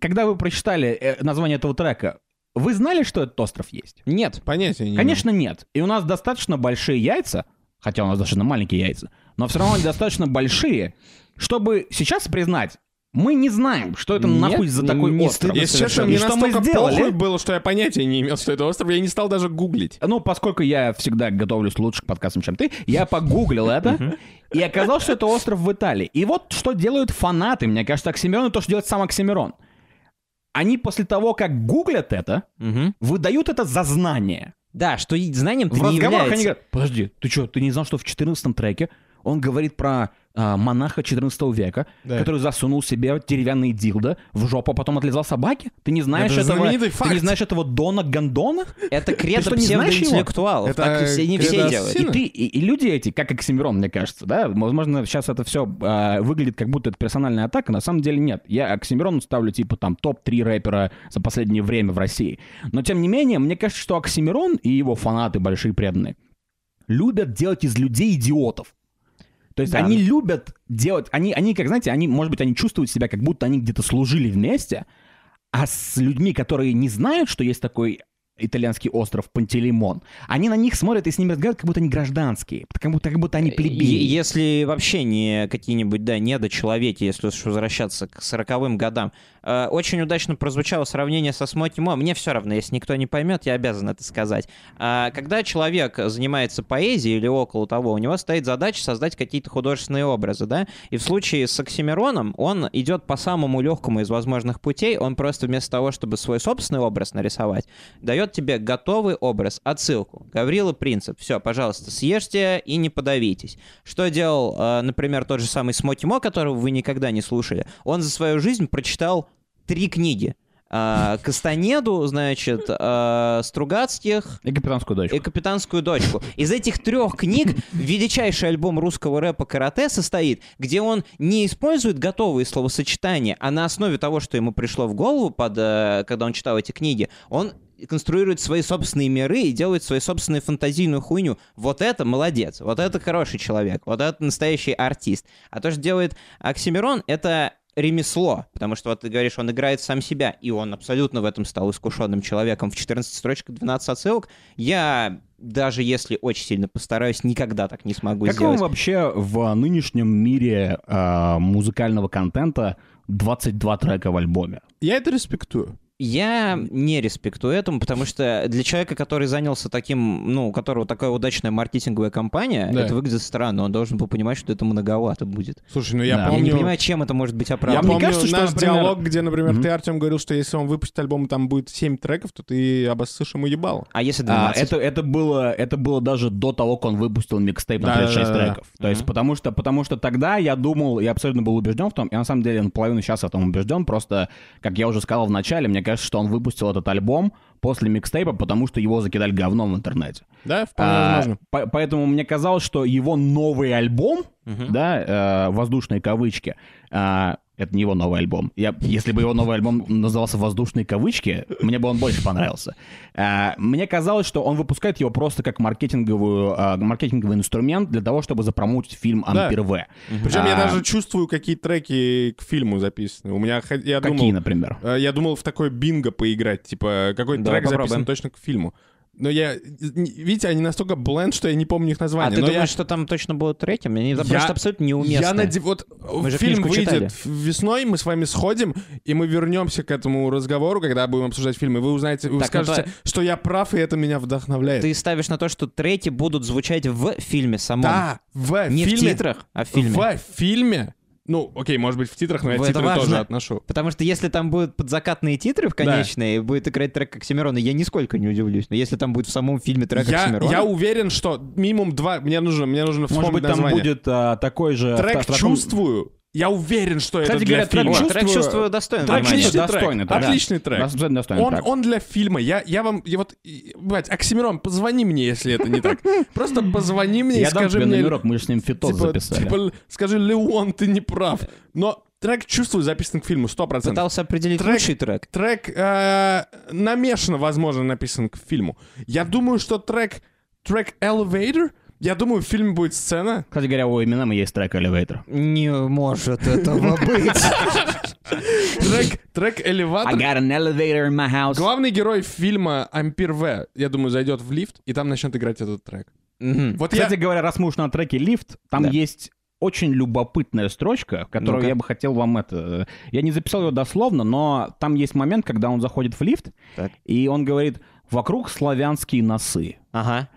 когда вы прочитали э, название этого трека, вы знали, что этот остров есть? Нет. Понятия не. Конечно, нет. И у нас достаточно большие яйца, хотя у нас достаточно маленькие яйца, но все равно они достаточно большие, чтобы сейчас признать, мы не знаем, что это Нет, нахуй за такой не остров. Если честно, мне что мы настолько сделали? похуй было, что я понятия не имел, что это остров, я не стал даже гуглить. Ну, поскольку я всегда готовлюсь лучше к подкастам, чем ты, я погуглил это, и оказалось, что это остров в Италии. И вот что делают фанаты, мне кажется, Оксимирон, и то, что делает сам Оксимирон. Они после того, как гуглят это, Мгм. выдают это за знание. Да, что знанием ты В не разговорах они является. говорят, подожди, ты что, ты не знал, что в 14 треке он говорит про монаха 14 века, Да. который засунул себе деревянный дилдо в жопу, а потом отлезал собаке? Ты не знаешь Это этого? знаменитый Ты факт. не знаешь этого Дона Гондона? Это кредо что, не знаешь его? псевдоинтеллектуалов. Это Так все, не все делают. И ты, и, и люди эти, как Оксимирон, мне кажется, да, возможно, сейчас это все выглядит как будто это персональная атака, на самом деле нет. Я Оксимирону ставлю типа там топ-3 рэпера за последнее время в России. Но тем не менее, мне кажется, что Оксимирон и его фанаты большие преданные любят делать из людей идиотов. То есть Да. они любят делать, они, они, как знаете, они, может быть, они чувствуют себя, как будто они где-то служили вместе, а с людьми, которые не знают, что есть такой итальянский остров Пантелеймон, они на них смотрят и с ними разговаривают, как будто они гражданские, как будто, как будто они Е- плебеи. Если вообще не какие-нибудь, да, недочеловеки, если уж возвращаться к сороковым годам. Э, Очень удачно прозвучало сравнение со Смоки Мо. Мне все равно, если никто не поймет, я обязан это сказать. А, Когда человек занимается поэзией или около того, у него стоит задача создать какие-то художественные образы, да? И в случае с Оксимироном он идет по самому легкому из возможных путей. Он просто вместо того, чтобы свой собственный образ нарисовать, дает тебе готовый образ, отсылку. Гаврила Принцип. Все, пожалуйста, съешьте и не подавитесь. Что делал, э, например, тот же самый Смоки Мо, которого вы никогда не слушали? Он за свою жизнь прочитал три книги. А, Кастанеду, значит, а, Стругацких И капитанскую дочку. и «Капитанскую дочку». Из этих трех книг величайший альбом русского рэпа «Карате» состоит, где он не использует готовые словосочетания, а на основе того, что ему пришло в голову, под, э, когда он читал эти книги, он конструирует свои собственные миры и делает свою собственную фантазийную хуйню. Вот это молодец, вот это хороший человек, вот это настоящий артист. А то, что делает Оксимирон, это ремесло, потому что вот ты говоришь, он играет сам себя, и он абсолютно в этом стал искушенным человеком. В 14 строчках 12 отсылок. Я, даже если очень сильно постараюсь, никогда так не смогу Как сделать. вам вообще в нынешнем мире а, музыкального контента 22 трека в альбоме? Я это респектую. Я не респектую этому, потому что для человека, который занялся таким, ну, у которого такая удачная маркетинговая кампания, Да. это выглядит странно. Он должен был понимать, что это многовато будет. Слушай, ну я Да. Я помню... не понимаю, чем это может быть Я оправдано. мне помню кажется, что, наш например- диалог, где, например, Мгм. ты, Артем, говорил, что если он выпустит альбом, и там будет 7 треков, то ты обоссышь ему ебало. А если А, 12? это, это, было, это было даже до того, как он выпустил микстейп на Да, 36 да, да, да. треков. То есть, потому что, потому что тогда я думал, я абсолютно был убежден в том, и на самом деле наполовину сейчас в этом убежден, просто, как я уже сказал в начале, мне кажется, что он выпустил этот альбом после микстейпа, потому что его закидали говном в интернете. Да, вполне А, возможно. по- поэтому мне казалось, что его новый альбом, да, э, воздушные кавычки, а, Это не его новый альбом. Я, если бы его новый альбом назывался «Воздушные кавычки», мне бы он больше понравился. А, мне казалось, что он выпускает его просто как маркетинговую, а, маркетинговый инструмент для того, чтобы запромоутить фильм Да. «Ампер В». Причем я А, даже чувствую, какие треки к фильму записаны. У меня, я Какие, думал, например? э, я думал в такой бинго поиграть, типа какой Давай трек записан попробуем. точно к фильму. Но я, не- видите, они настолько бленд, что я не помню их А название. ты но думаешь, я, что там точно будут треки? Они Я- просто абсолютно неуместны. Я наде... Вот Мы фильм выйдет читали. весной, мы с вами сходим, и мы вернемся к этому разговору, когда будем обсуждать фильм, и вы узнаете, вы Так, ну скажете, давай. что я прав, и это меня вдохновляет. Ты ставишь на то, что треки будут звучать в фильме самом. Да, в Не фильме. в титрах, а в фильме. В фильме. Ну, окей, может быть, в титрах, но я Это титры тоже важно. отношу. Потому что если там будут подзакатные титры в конечные, и будет играть трек Оксимирона, я нисколько не удивлюсь. Но если там будет в самом фильме трек Я, Оксимирона... я уверен, что минимум два... Мне нужно, мне нужно Может вспомнить быть, там название. будет а, такой же... Трек в таком- «Чувствую». Я уверен, что Кстати это для говоря, трек фильма. О, «Чувствую» трек чувствую достойно. Трек. Отличный достойный трек. трек, да. Отличный трек. Абсолютно достойный Он, трек. он для фильма. Я, я вам... Я вот, бать, Оксимирон, позвони мне, если это не так. Просто позвони мне и Я дам скажи тебе мне... номерок, мы же с ним фитос типа, записали. типа, скажи, Леон, ты не прав. Но трек «Чувствую» записан к фильму, 100%. Пытался определить Трек- лучший трек. Трек э, намешано, возможно, написан к фильму. Я думаю, что трек... Трек «Elevator», я думаю, в фильме будет сцена, Кстати говоря, у Eminem есть трек «Elevator». Не может этого быть. трек, трек «Элеватор». got an elevator in my house. Главный герой фильма Ампир В, я думаю, зайдет в лифт, и там начнет играть этот трек. Вот Кстати я... говоря, раз мы уж на треке «Лифт», там Да. есть очень любопытная строчка, которую Ну-ка. я бы хотел вам это... Я не записал ее дословно, но там есть момент, когда он заходит в лифт, Так. и он говорит «Вокруг славянские носы». Ага.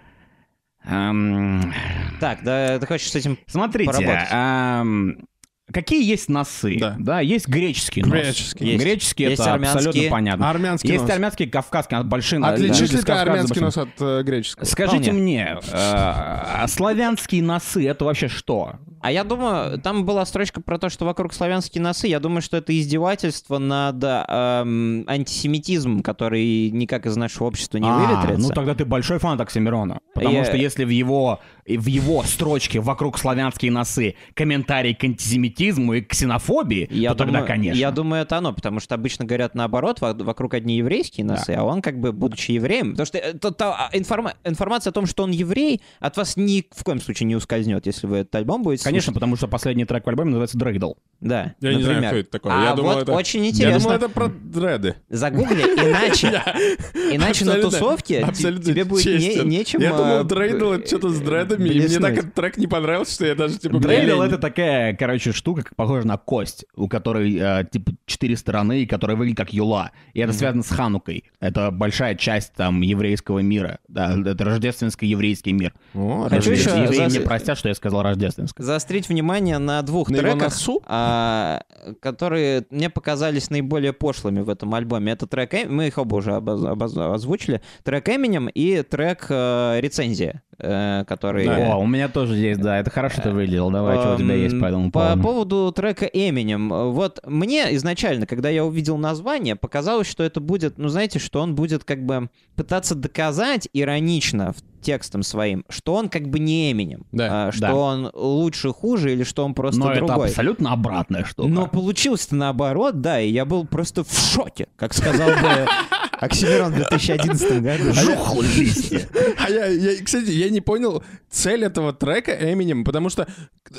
Так, да, ты хочешь с этим... Смотрите, Поработать. эм, какие есть носы? Да. есть греческий нос. Греческий. Есть. Греческий Есть это армянские. абсолютно понятно. Армянский есть нос. армянский, кавказский, а большие... Отличишь люди ли ты армянский нос от э, греческого? Скажите Вполне. мне, э, а славянские носы это вообще что? А я думаю, там была строчка про то, что вокруг славянские носы. Я думаю, что это издевательство над эм, антисемитизмом, который никак из нашего общества не А, выветрится. ну тогда ты большой фан Оксимирона. Потому Я- что если в его, в его строчке «Вокруг славянские носы» комментарий к антисемитизму и ксенофобии, Я то думаю, тогда, конечно. Я думаю, это оно, потому что обычно говорят наоборот, во- вокруг одни еврейские носы, а он как бы, будучи евреем, потому что э, то- то, а, информа- информация о том, что он еврей, от вас ни в коем случае не ускользнет, если вы этот альбом будете Конечно, слушать. потому что последний трек в альбоме называется «Дрейдл». Да, Я не знаю, например. кто это такой. А я думал, вот это... очень Я интересно. думал, это про дреды. Загугли, иначе, иначе на тусовке тебе будет нечем... Я думал, э, дрейдл это что-то с дредами, и мне так этот трек не понравился, что я даже типа... Дрейдл блин, это такая, короче, штука, как похожа на кость, у которой э, типа четыре стороны, и которая выглядит как юла. И это связано с Ханукой. Это большая часть там еврейского мира. Да, это рождественско-еврейский мир. О, Хочу еще Евреи мне простят, что я сказал рождественское. заострить внимание на двух На треках, носу? а, которые мне показались наиболее пошлыми в этом альбоме. Это трек, Эм- мы их оба уже обоз- обоз- озвучили, трек Эминем и трек э, Рецензия, э, который... О, у меня тоже есть, да, это хорошо ты выделил. Давай, что у тебя есть по этому По поводу? трека Eminem. Вот мне изначально, когда я увидел название, показалось, что это будет, ну знаете, что он будет как бы пытаться доказать иронично текстом своим, что он как бы не Eminem, Да, а, что да. он лучше, хуже или что он просто Но это другой. абсолютно обратная штука. Но получилось-то наоборот, да, и я был просто в шоке, как сказал бы Оксимирон в 2011 году. Жухло листья. А я, я, кстати, я не понял цель этого трека Эминем, потому что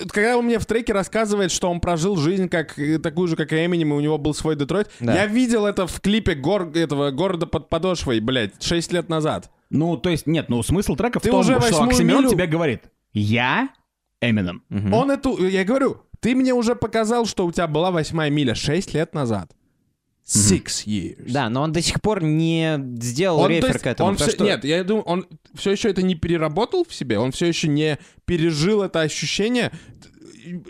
когда он мне в треке рассказывает, что он прожил жизнь как э, такую же, как и Эминем, и у него был свой Детройт, Да. я видел это в клипе гор, этого города под подошвой, блядь, 6 лет назад. Ну, то есть, нет, ну, смысл трека в Ты том, уже что Оксимирон милю- тебе говорит, я Эминем. Он эту, я говорю, ты мне уже показал, что у тебя была восьмая миля 6 лет назад. Six years. Да, но он до сих пор не сделал Он, рефер есть, к этому. он всё- что- Нет, я думаю, он все еще это не переработал в себе, он все еще не пережил это ощущение.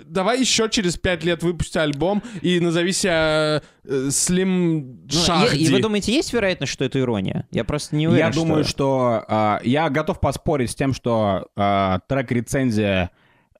Давай еще через пять лет выпусти альбом и назови себя э, Слим Ну, Шахди. и, и вы думаете, есть вероятность, что это ирония? Я просто не уверен, Я думаю, что а, я готов поспорить с тем, что а, трек-рецензия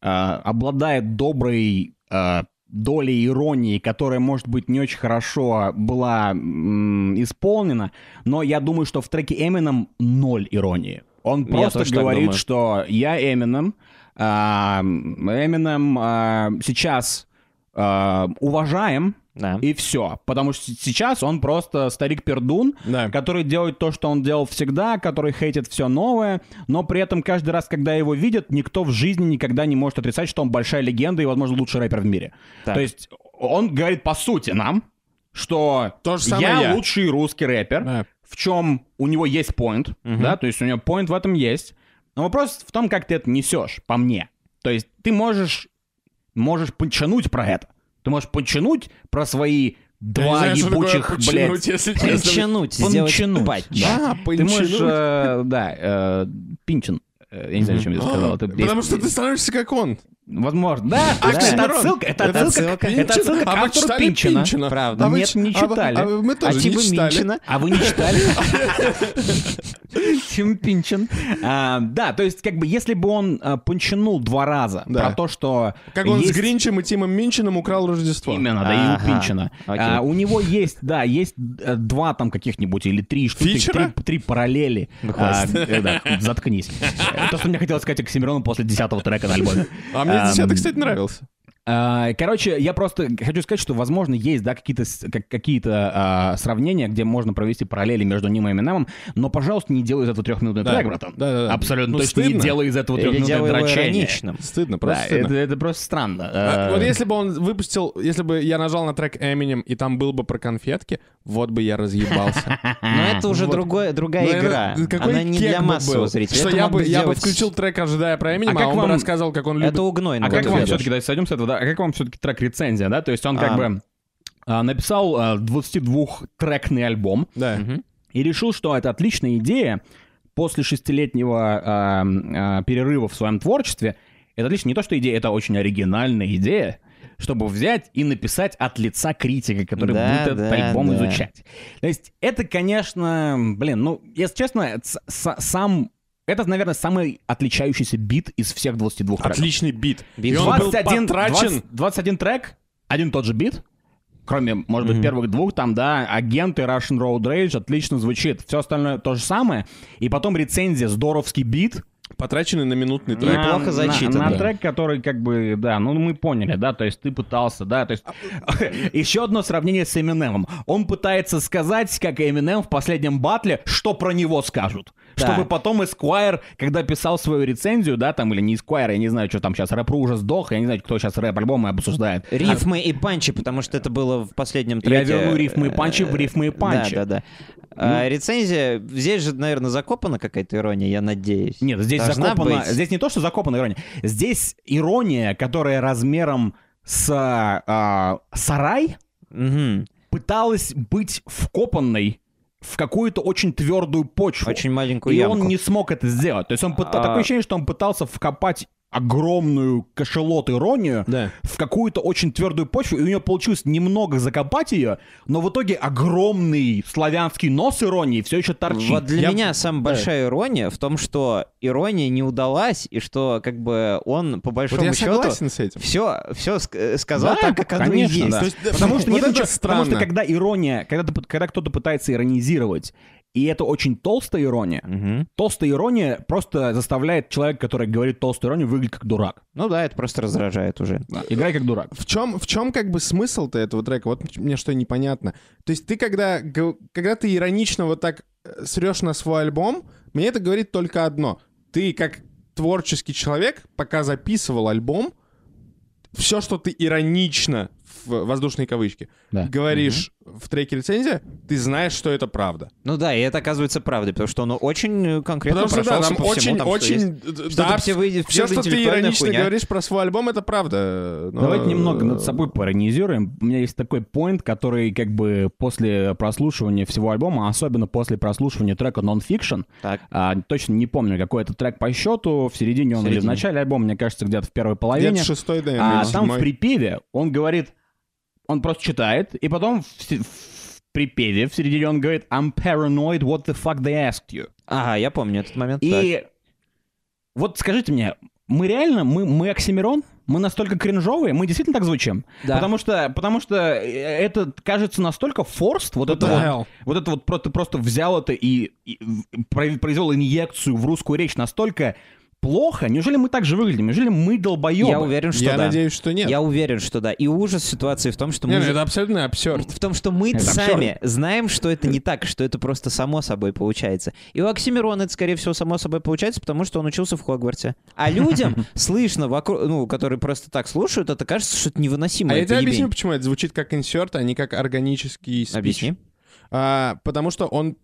а, обладает доброй а, долей иронии, которая, может быть, не очень хорошо была м, исполнена, но я думаю, что в треке Eminem ноль иронии. Он просто говорит, что я Eminem, а, Eminem а, сейчас э, уважаем, Да. и все. Потому что сейчас он просто старик-пердун, Да. который делает то, что он делал всегда, который хейтит все новое, но при этом каждый раз, когда его видят, никто в жизни никогда не может отрицать, что он большая легенда и, возможно, лучший рэпер в мире. Так. То есть он говорит по сути нам, что То же самое я, я. лучший русский рэпер, Да. в чем у него есть поинт, да, то есть у него поинт в этом есть. Но вопрос в том, как ты это несешь, по мне. То есть ты можешь, можешь пончануть про это. Ты можешь пончануть про свои Я не два знаю, ебучих, блядь, если. Пончануть, сделать патч. Да, ты можешь, э, да, э, пинчен. Я не знаю, зачем я это сказал. Потому что ты становишься как он. Возможно. Да, А, да, это отсылка, это это отсылка, отсылка это отсылка к А автору Пинчина. Пинчина? Правда. А вы Нет, не а читали. а вы- мы А тоже не типа читали. Минчина? А вы не читали? Тим Пинчен. А, Да, то есть, как бы, если бы он а, пончанул два раза Да. про то, что... Как он есть- с Гринчем и Тимом Минчином украл Рождество. Именно, да, и у Ага, Пинчина. окей. А, у него есть, да, есть э, два там каких-нибудь или три штуки, Фичера? три, три параллели. А, э, да, заткнись. Э, То, что мне хотелось сказать Оксимирону после десятого трека на альбоме. А мне Ам, десятый, кстати, нравился. А, Короче, я просто хочу сказать, что, возможно, есть, да, какие-то с- как- какие-то а, сравнения, где можно провести параллели между ним и Эминемом, но, пожалуйста, не делай из этого трехминутный Да. трек, братан. Да-да-да. Абсолютно Ну, точно не делай из этого трехминутное дрочение. Стыдно, Да, просто стыдно. это, это просто странно. А, А, Вот если бы он выпустил, если бы я нажал на трек Eminem, и там был бы про конфетки, вот бы я разъебался. Но это уже другая игра. Она не для массового был. зрителя. Что я бы, я бы сделать- включил трек, ожидая про А а, как он бы вам- рассказал, как он любит... Это угнойно. А как вам все-таки, давайте сойдем с этого, да, а как вам все-таки трек-рецензия, да? То есть он как А. бы а, написал а, 22-трекный альбом Да. И решил, что это отличная идея после шестилетнего а, а, перерыва в своем творчестве. Это отлично не то, что идея, это очень оригинальная идея, чтобы взять и написать от лица критика, который Да, будет этот да, альбом да. изучать. То есть это, конечно, блин, ну, если честно, это с- с- сам... Это, наверное, самый отличающийся бит из всех 22 треков. Отличный бит. Бит. И он был 21, потрачен... 20 21 трек, один и тот же бит, кроме, может быть, первых двух, там, да, агенты Russian Road Rage отлично звучит. Все остальное то же самое. И потом рецензия, здоровский бит. Потраченный на минутный трек. На- Неплохо зачитан, На, да. трек, который, как бы, да, ну мы поняли, да, то есть ты пытался, да, то есть... Еще одно сравнение с Эминемом. Он пытается сказать, как Эминем в последнем батле, что про него скажут. Да. Чтобы потом Эсквайр, когда писал свою рецензию, да, там, или не Эсквайр, я не знаю, что там сейчас, рэпру уже сдох, я не знаю, кто сейчас рэп-альбомы обсуждает. Рифмы и панчи, потому что это было в последнем Я треке. верну рифмы и панчи в рифмы и панчи. Да, да, да. А, рецензия, здесь же, наверное, закопана какая-то ирония, я надеюсь. Нет, здесь Должна закопана... быть. Здесь не то, что закопана ирония. Здесь ирония, которая размером с а, сарай, Мгм. пыталась быть вкопанной в какую-то очень твердую почву. Очень маленькую И ямку. он не смог это сделать. То есть он А- такое ощущение, что он пытался вкопать огромную кошелот иронию Да. в какую-то очень твердую почву, и у него получилось немного закопать ее, но в итоге огромный славянский нос иронии все еще торчит. Вот для Я- меня самая да. большая ирония в том, что ирония не удалась, и что как бы он, по Вот большому я счету, все, все сказал Да, так, как оно конечно, есть. да. То есть, Потому что, вот нет ничего- потому что когда ирония, когда, когда кто-то пытается иронизировать, и это очень толстая ирония, Мгм. толстая ирония просто заставляет человека, который говорит толстую иронию, выглядеть как дурак. Ну да, это просто раздражает уже. Играй как дурак. В чем, в чем как бы смысл-то этого трека? Вот мне что непонятно. То есть ты когда, когда ты иронично вот так э, срешь на свой альбом, мне это говорит только одно. Ты как творческий человек, пока записывал альбом, все, что ты иронично в воздушной кавычке Да. говоришь в треке рецензия, ты знаешь, что это правда. Ну да, и это оказывается правдой, потому что он очень э, конкретно Потому что да, там по всему, очень, там, что есть. очень, Что-то да, все выйдет- все, что ты иронично хуйня. говоришь про свой альбом, это правда. Но- Давайте немного над собой поиронизируем. У меня есть такой поинт, который как бы после прослушивания всего альбома, особенно после прослушивания трека Non-Fiction, Так. а, точно не помню, какой это трек по счету, в середине он или в середине. начале альбома, мне кажется, где-то в первой половине. Где-то шестой, наверное, А там в припеве он говорит, он просто читает, и потом в, в припеве в середине он говорит I'm paranoid, what the fuck they asked you. Ага, я помню этот момент. И вот скажите мне, мы реально, мы, мы Оксимирон? Мы настолько кринжовые? Мы действительно так звучим? Да. Потому что, потому что э, это кажется настолько форст, вот это вот, вот это вот просто, просто взял это и, и произвел инъекцию в русскую речь настолько плохо? Неужели мы так же выглядим? Неужели мы долбоебы? Я уверен, что Я да. надеюсь, что нет. Я уверен, что да. И ужас ситуации в том, что Не, мы... ну же- это абсолютно абсурд. В том, что мы Это сами знаем, что это не так, что это просто само собой получается. И у Оксимирона это, скорее всего, само собой получается, потому что он учился в Хогвартсе. А людям слышно, вокруг, ну, которые просто так слушают, это кажется, что это невыносимо. А я это тебе объясню, почему это звучит как инсерт, а не как органический спич. Объясни. А, потому что он,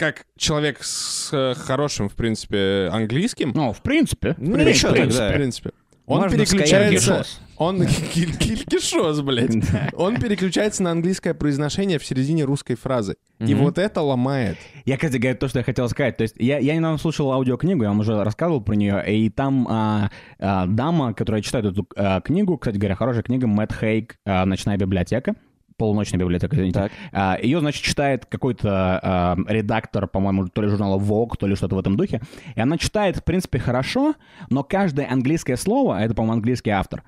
как человек с э, хорошим, в принципе, английским, Ну, в принципе. Ну, в принципе, в принципе. в принципе, он Можно переключается... Он киль- килькишос, блядь. Он переключается на английское произношение в середине русской фразы. И вот это ломает. Я, кстати, говорю то, что я хотел сказать. То есть я, я недавно слушал аудиокнигу, я вам уже рассказывал про нее, и там а, а, дама, которая читает эту а, книгу, кстати говоря, хорошая книга, Мэтт Хейк «Ночная библиотека», полуночная библиотека, извините. Так. А, ее, значит, читает какой-то а, редактор, по-моему, то ли журнала Vogue, то ли что-то в этом духе. И она читает, в принципе, хорошо, но каждое английское слово, а это, по-моему, английский автор,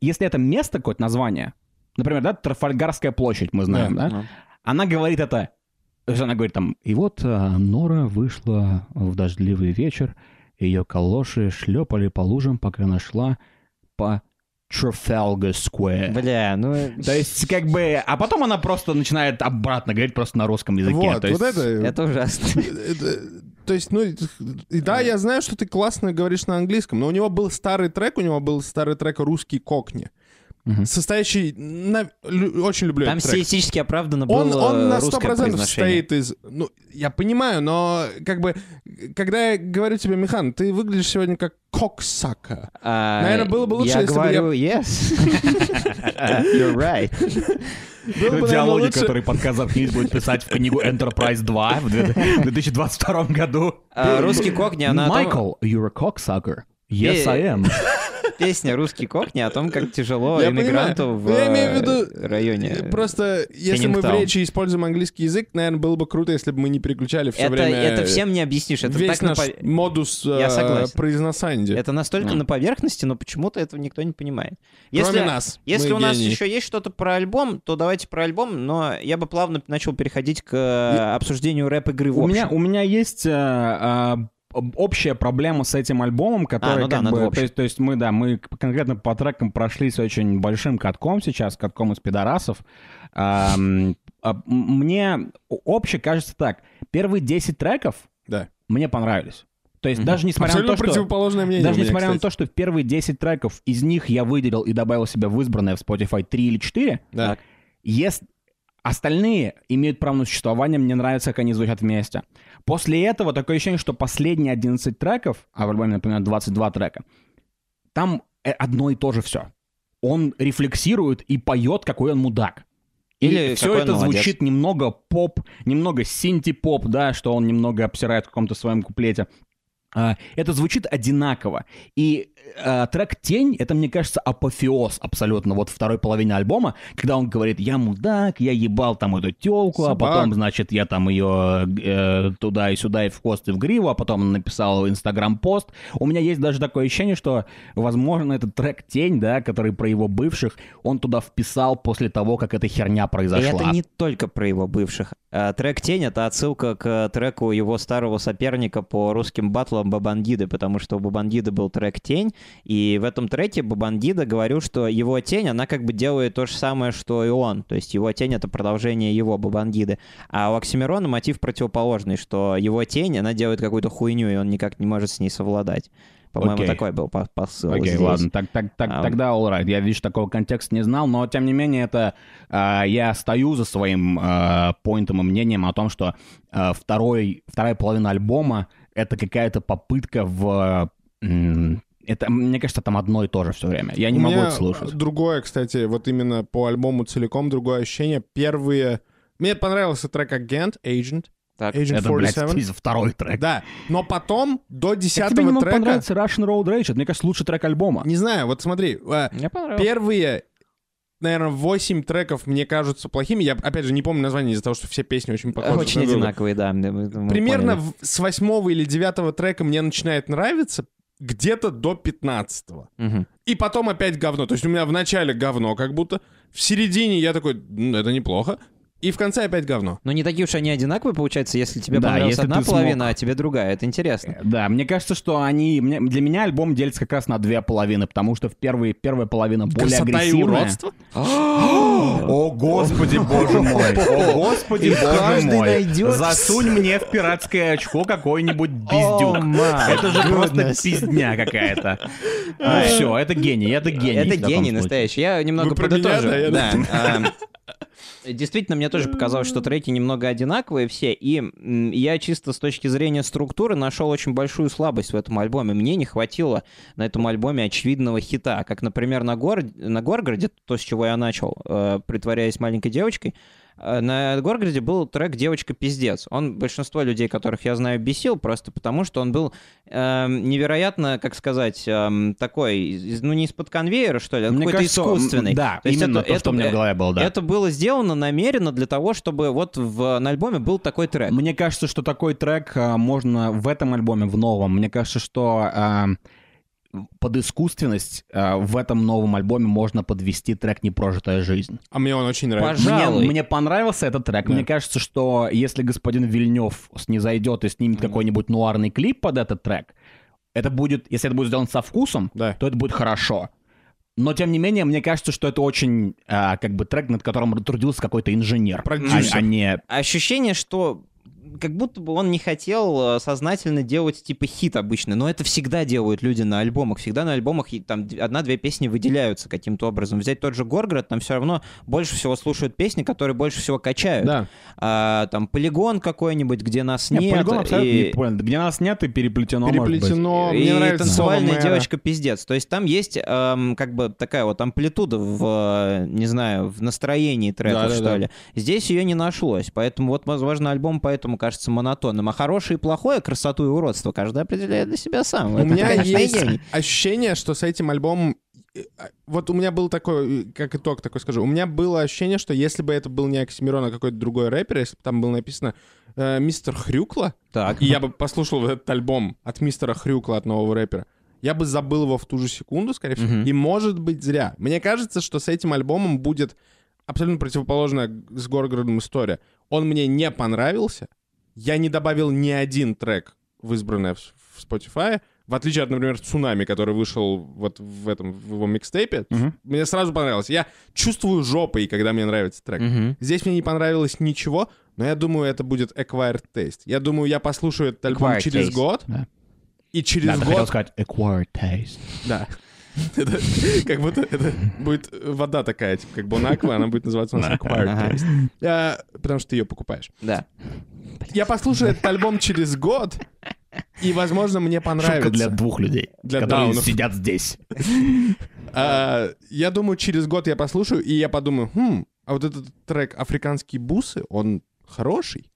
если это место какое-то название, например, да, Трафальгарская площадь, мы знаем, да, Ну. она говорит это, то есть она говорит там, и вот а, Нора вышла в дождливый вечер, ее калоши шлепали по лужам, пока она шла по Trafalgar Square. Бля, ну... То есть, как бы, а потом она просто начинает обратно говорить просто на русском языке. Вот, То есть- вот это... Это ужасно. это- То есть, ну, и да, я знаю, что ты классно говоришь на английском, но у него был старый трек, у него был старый трек «Русский кокни», Мгм. состоящий... на- лю- Очень люблю Там этот трек. стилистически оправданно Он, было он на русское 100% произношение. состоит из... Ну, я понимаю, но как бы, когда я говорю тебе, Михан, ты выглядишь сегодня как коксака. А, Наверное, было бы лучше, я если бы я- говорю, yes. You're right. Было бы, Диалоги, лучше- которые подкаст «Заткнись» будет писать в книгу Enterprise 2 в две- в 2022 году. А, Русский кокни, она Майкл, you're a cocksucker. Yes, Э, I am. песня «Русский кокни» о том, как тяжело Я иммигранту понимаю. в Я имею в виду, э, районе. э, Просто, если мы в речи используем английский язык, наверное, было бы круто, если бы мы не переключали все Это, время... это всем не объяснишь. Это, Весь так на наш пов- модус Я э, согласен. произносания. это настолько на поверхности, но почему-то этого никто не понимает. Кроме Если, нас. если у нас еще есть что-то про альбом, то давайте про альбом, но я бы плавно начал переходить к обсуждению рэп-игры в У общем. меня, у меня есть общая проблема с этим альбомом, который ну да, как бы, то есть, то есть мы, да, мы конкретно по трекам прошлись очень большим катком сейчас, катком из пидорасов. Ам, а, м- мне обще кажется так, первые 10 треков Да. мне понравились. То есть даже несмотря Абсолютно на то, что... противоположное мнение Даже меня, несмотря на то, что в первые 10 треков из них я выделил и добавил себя в избранное в Spotify 3 или 4, Да. если остальные имеют право на существование, мне нравится, как они звучат вместе. После этого такое ощущение, что последние 11 треков, а в альбоме, например, 22 трека, там э, одно и то же все. Он рефлексирует и поет, какой он мудак. Или И все это молодец. звучит немного поп, немного синти-поп, да, что он немного обсирает в каком-то своем куплете. А, Это звучит одинаково. И э, трек «Тень» — это, мне кажется, апофеоз абсолютно вот второй половине альбома, когда он говорит «Я мудак, я ебал там эту телку, а потом, значит, я там ее э, туда и сюда, и в хвост, и в гриву, а потом написал инстаграм-пост». У меня есть даже такое ощущение, что, возможно, этот трек «Тень», да, который про его бывших, он туда вписал после того, как эта херня И произошла. это не только про его бывших. А, Трек «Тень» — это отсылка к треку его старого соперника по русским батлам Бабандиды, потому что у Бабандиды был трек «Тень», и в этом треке Бабандида говорил, что его тень, она как бы делает то же самое, что и он. То есть его тень — это продолжение его Бабандиды. А у Оксимирона мотив противоположный, что его тень, она делает какую-то хуйню, и он никак не может с ней совладать. По-моему, Окей. такой был по- посыл Окей, здесь. ладно, так, так, так, А. тогда all right. Я, видишь, такого контекста не знал, но, тем не менее, это а, я стою за своим а, поинтом и мнением о том, что а, второй, вторая половина альбома — это какая-то попытка в... м, это, мне кажется, там одно и то же все время. Я не У могу меня это слушать. Другое, кстати, вот именно по альбому целиком, другое ощущение. Первые... Мне понравился трек Agent, Agent, Так. Agent Это, блядь, 47. второй трек. Да, но потом до десятого тебе не мог трека... понравиться Russian Road Rage? Это, мне кажется, лучший трек альбома. Не знаю, вот смотри, э, Мне понравилось. первые, наверное, 8 треков мне кажутся плохими. Я, опять же, не помню название из-за того, что все песни очень похожи. Очень одинаковые, да. мы- мы- мы Примерно поняли. в- с восьмого или девятого трека мне начинает нравиться где-то до пятнадцатого. Мгм. И потом опять говно. То есть у меня в начале говно как будто, в середине я такой, «М, это неплохо. И в конце опять говно. Но не такие уж они одинаковые, получается, если тебе Да, понравилась если одна ты смог- половина, а тебе другая. Это интересно. Да, мне кажется, что они... Для меня альбом делится как раз на две половины, потому что в первой, первая половина более Красота и агрессивная. уродство? О, господи, боже мой. О, господи, И боже мой. найдет- Засунь мне в пиратское очко какой-нибудь пиздюк. Это же просто пиздня какая-то. Все, это гений, это гений. Это гений настоящий. Я немного Вы меня, подытожу. да? Действительно, мне тоже показалось, что треки немного одинаковые все, и я чисто с точки зрения структуры нашел очень большую слабость в этом альбоме. Мне не хватило на этом альбоме очевидного хита, как, например, на, Гор... на Горгороде, то, с чего я начал, э, притворяясь маленькой девочкой, э, на Горгороде был трек «Девочка пиздец». Он большинство людей, которых я знаю, бесил просто потому, что он был эм, невероятно, как сказать, эм, такой, из- ну не из-под конвейера, что ли, а какой-то искусственный. Да, То именно это- то, что это- у меня в голове было, да. Это было сделано намеренно для того, чтобы вот в, на альбоме был такой трек. Мне кажется, что такой трек а, можно в этом альбоме, в новом, мне кажется, что а, под искусственность а, в этом новом альбоме можно подвести трек «Непрожитая жизнь». А мне он очень нравится. Пожалуй. Мне, мне понравился этот трек. Да. Мне кажется, что если господин Вильнев снизойдет и снимет какой-нибудь нуарный клип под этот трек, это будет, если это будет сделано со вкусом, Да. то это будет хорошо. Но тем не менее, мне кажется, что это очень а, как бы трек, над которым трудился какой-то инженер, а, Продюсер. а не Ощущение, что как будто бы он не хотел э, сознательно делать типа хит обычно, но это всегда делают люди на альбомах. Всегда на альбомах и там одна-две песни выделяются каким-то образом. Взять тот же Горгород, там все равно больше всего слушают песни, которые больше всего качают. Да. А, там полигон какой-нибудь, где нас Не, нет. полигон абсолютно и- не понял. Где нас нет и переплетено, может быть. Переплетено. и Мне нравится танцевальная девочка пиздец. То есть там есть эм, как бы такая вот амплитуда в, э, не знаю, в настроении треков, Да-да-да. что ли. Здесь ее не нашлось. Поэтому вот, возможно, альбом поэтому кажется монотонным. А хорошее и плохое, красоту и уродство каждый определяет для себя сам. У этом, меня конечно, есть гений. ощущение, что с этим альбомом... э, а, Вот у меня был такой, э, как итог такой скажу, у меня было ощущение, что если бы это был не Оксимирон, а какой-то другой рэпер, если бы там было написано э, «Мистер Хрюкла», Так. и я бы послушал вот этот альбом от мистера Хрюкла, от нового рэпера, я бы забыл его в ту же секунду, скорее всего. Мгм. И может быть зря. Мне кажется, что с этим альбомом будет абсолютно противоположная с Горгородом история. Он мне не понравился. Я не добавил ни один трек в избранное в, Spotify, в отличие от, например, «Цунами», который вышел вот в этом в его микстейпе. Мгм. Мне сразу понравилось. Я чувствую жопой, когда мне нравится трек. Мгм. Здесь мне не понравилось ничего, но я думаю, это будет acquired taste. Я думаю, я послушаю этот альбом Acquired через taste. год, Да. и через хотел год... сказать acquired taste. Да. Это как будто это будет вода такая, типа, как Бонаква, она будет называться у нас acquired taste. А, Потому что ты ее покупаешь. Да. Я послушаю этот альбом через год, и, возможно, мне понравится. Шутка для двух людей, Для которые даунов. сидят здесь. А, Я думаю, через год я послушаю, и я подумаю, хм, а вот этот трек «Африканские бусы», он хороший.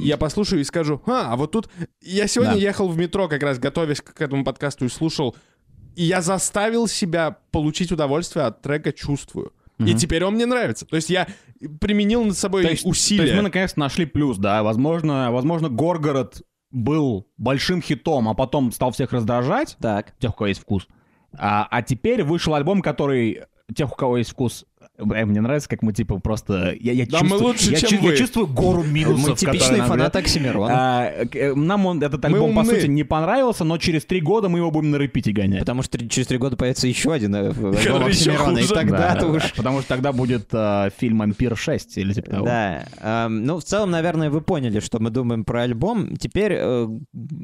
Я послушаю и скажу, а, а вот тут... Я сегодня ехал в метро, как раз готовясь к этому подкасту, и слушал, и я заставил себя получить удовольствие от трека «Чувствую». И теперь он мне нравится. То есть я применил над собой То есть, усилия. то есть мы наконец нашли плюс, да. Возможно, возможно, Горгород был большим хитом, а потом стал всех раздражать, Так. тех, у кого есть вкус. А, а теперь вышел альбом, который тех, у кого есть вкус. Бля, мне нравится, как мы типа просто. Я, я Да, мы чувствую, лучше, я, чем я вы. чувствую гору минусов. Мы типичные нам фанаты. Оксимирона. А, э, нам он, этот альбом, по сути, не понравился, но через три года мы его будем на репите гонять. Потому что через три года появится еще один э, альбом Оксимирона, и тогда-то Да, уж... Потому что тогда будет э, фильм «Ампир 6» или типа того. Да. Эм, ну, в целом, наверное, вы поняли, что мы думаем про альбом. Теперь, э,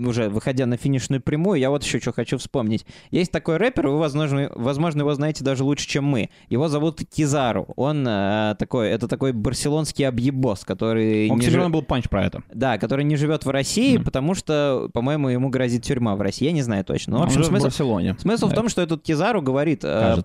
уже выходя на финишную прямую, я вот еще что хочу вспомнить. Есть такой рэпер, вы, возможно, возможно, его знаете даже лучше, чем мы. Его зовут Кизару. Он э, такой, это такой барселонский объебос, который... У не Оксимирона жи- был панч про это. Да, который не живет в России, Мгм. потому что, по-моему, ему грозит тюрьма в России. Я не знаю точно. Но, в Он общем, в смысл, Барселоне. Смысл в Да. том, что этот Кизару говорит э,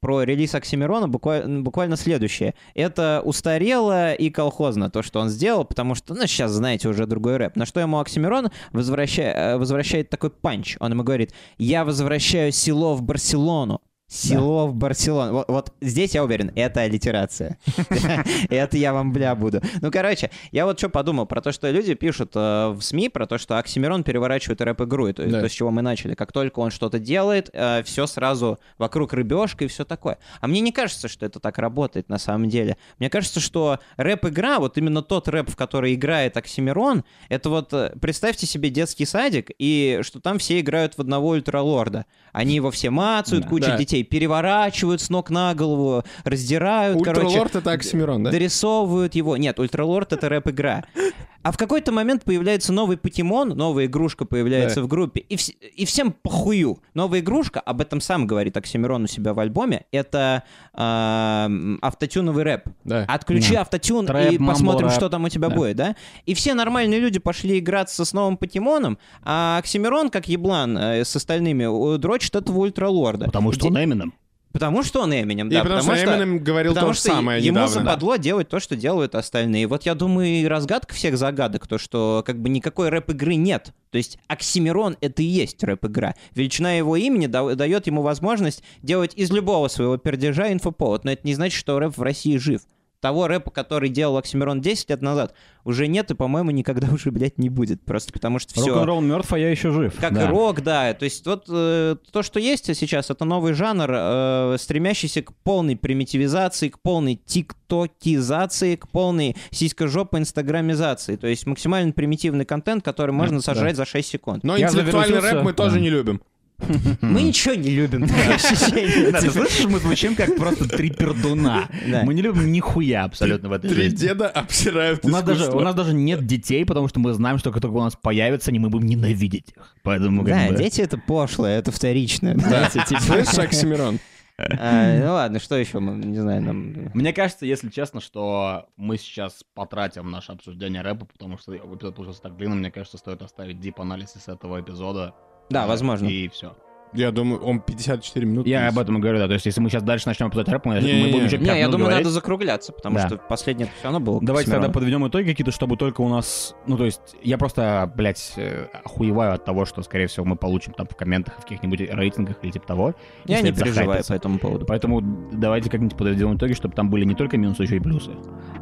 про релиз Оксимирона буквально, буквально следующее. Это устарело и колхозно, то, что он сделал, потому что, ну, сейчас, знаете, уже другой рэп. На что ему Оксимирон возвращает, возвращает такой панч. Он ему говорит, я возвращаю село в Барселону. Село в Барселоне. Вот, вот здесь я уверен, это аллитерация. Это я вам бля буду. Ну, короче, я вот что подумал про то, что люди пишут э, в СМИ про то, что Оксимирон переворачивает рэп-игру, то, Да. то, с чего мы начали. Как только он что-то делает, все сразу вокруг рыбешка и все такое. А мне не кажется, что это так работает на самом деле. Мне кажется, что рэп-игра, вот именно тот рэп, в который играет Оксимирон, это вот, э, представьте себе детский садик, и что там все играют в одного ультралорда. Они его все мацают, Да. куча Да. Детей переворачивают с ног на голову, раздирают, короче, Ультралорд — это Оксимирон, да? дорисовывают его. Нет, Ультралорд — это рэп-игра. А в какой-то момент появляется новый покемон, новая игрушка появляется Да. в группе, и, вс- и всем похую. Новая игрушка, об этом сам говорит Оксимирон у себя в альбоме, это эм, автотюновый рэп. Да. Отключи Да. автотюн Трэп, и посмотрим, рэп. что там у тебя Да. будет, да? И все нормальные люди пошли играться с новым покемоном, а Оксимирон, как еблан э, с остальными, э, дрочит этого ультралорда. Потому что Де- он Эмином. Потому что он Эминем, И да. потому, что Эминем говорил потому то же что самое ему недавно. западло делать то, что делают остальные. Вот я думаю, и разгадка всех загадок, то, что как бы никакой рэп-игры нет. То есть Оксимирон — это и есть рэп-игра. Величина его имени да- дает ему возможность делать из любого своего пердежа инфоповод. Но это не значит, что рэп в России жив. Того рэпа, который делал Оксимирон 10 лет назад, уже нет и, по-моему, никогда уже, блядь, не будет. Просто потому что все... Рок-н-ролл мертв, а я еще жив. Как Да. и рок, да. То есть вот э, то, что есть сейчас, это новый жанр, э, стремящийся к полной примитивизации, к полной тиктокизации, к полной сиськожопой инстаграмизации. То есть максимально примитивный контент, который можно да. сожрать за 6 секунд. Но Я интеллектуальный рэп мы тоже Да. не любим. Мы ничего не любим. ты слышишь, мы звучим как просто три пердуна. Мы не любим нихуя абсолютно в этой Три жизни. деда обсирают У нас, даже, искусство. у нас даже нет детей, потому что мы знаем, что как только у нас появятся они, мы будем ненавидеть их. Поэтому Да, дети это пошлое, это вторичное. Знаете, типа. Слышишь, Оксимирон? А, Ну ладно, что еще? Не знаю, нам... Мне кажется, если честно, что мы сейчас потратим наше обсуждение рэпа, потому что эпизод получился так длинным, мне кажется, стоит оставить дип-анализ из этого эпизода. Да, возможно. И все. Я думаю, он 54 минуты. Я есть. об этом и говорю, да. То есть, если мы сейчас дальше начнем обсуждать рэп, мы, мы Не-не-не. будем еще Не, 5 я минут думаю, говорить. надо закругляться, потому Да. что последнее все равно было. Давайте тогда подведем итоги какие-то, чтобы только у нас... Ну, то есть, я просто, блядь, э, охуеваю от того, что, скорее всего, мы получим там в комментах, в каких-нибудь рейтингах или типа того. Я не переживаю по этому поводу. Поэтому давайте как-нибудь подведем итоги, чтобы там были не только минусы, еще и плюсы.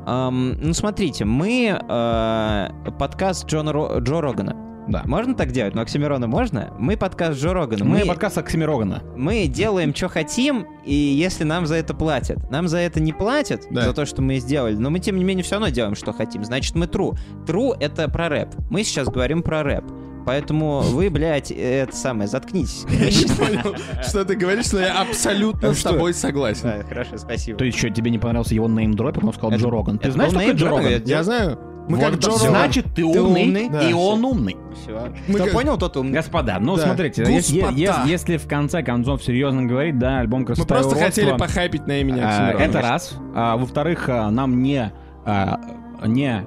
Ам, ну, смотрите, мы э, подкаст Джона Ро- Джо Рогана. Да. Можно так делать? Ну, Оксимирона можно? Мы подкаст Джо Рогана. Мы, Мы, подкаст Оксимирогана. мы делаем, что хотим, и если нам за это платят. Нам за это не платят, Да. за то, что мы сделали, но мы, тем не менее, все равно делаем, что хотим. Значит, мы true. True — это про рэп. Мы сейчас говорим про рэп. Поэтому вы, блядь, это самое, заткнитесь. Я не понял, что ты говоришь, но я абсолютно с тобой согласен. Да, Хорошо, спасибо. То есть, что, тебе не понравился его неймдропинг? Он сказал Джо Роган. Ты знаешь, что такое Джо? Роган? Я знаю. Мы как Вот, Джо Роган. Значит, ты Ты умный, умный? Да. и он умный. Всё. Мы Кто как- понял, тот умный. Господа, ну Да. смотрите, Господа. е- если в конце концов серьезно говорить, да, альбом Мы «Красота и просто уродство», хотели похайпить на имени а, Оксимирона. Это раз. А, Во-вторых, а, нам не... а, не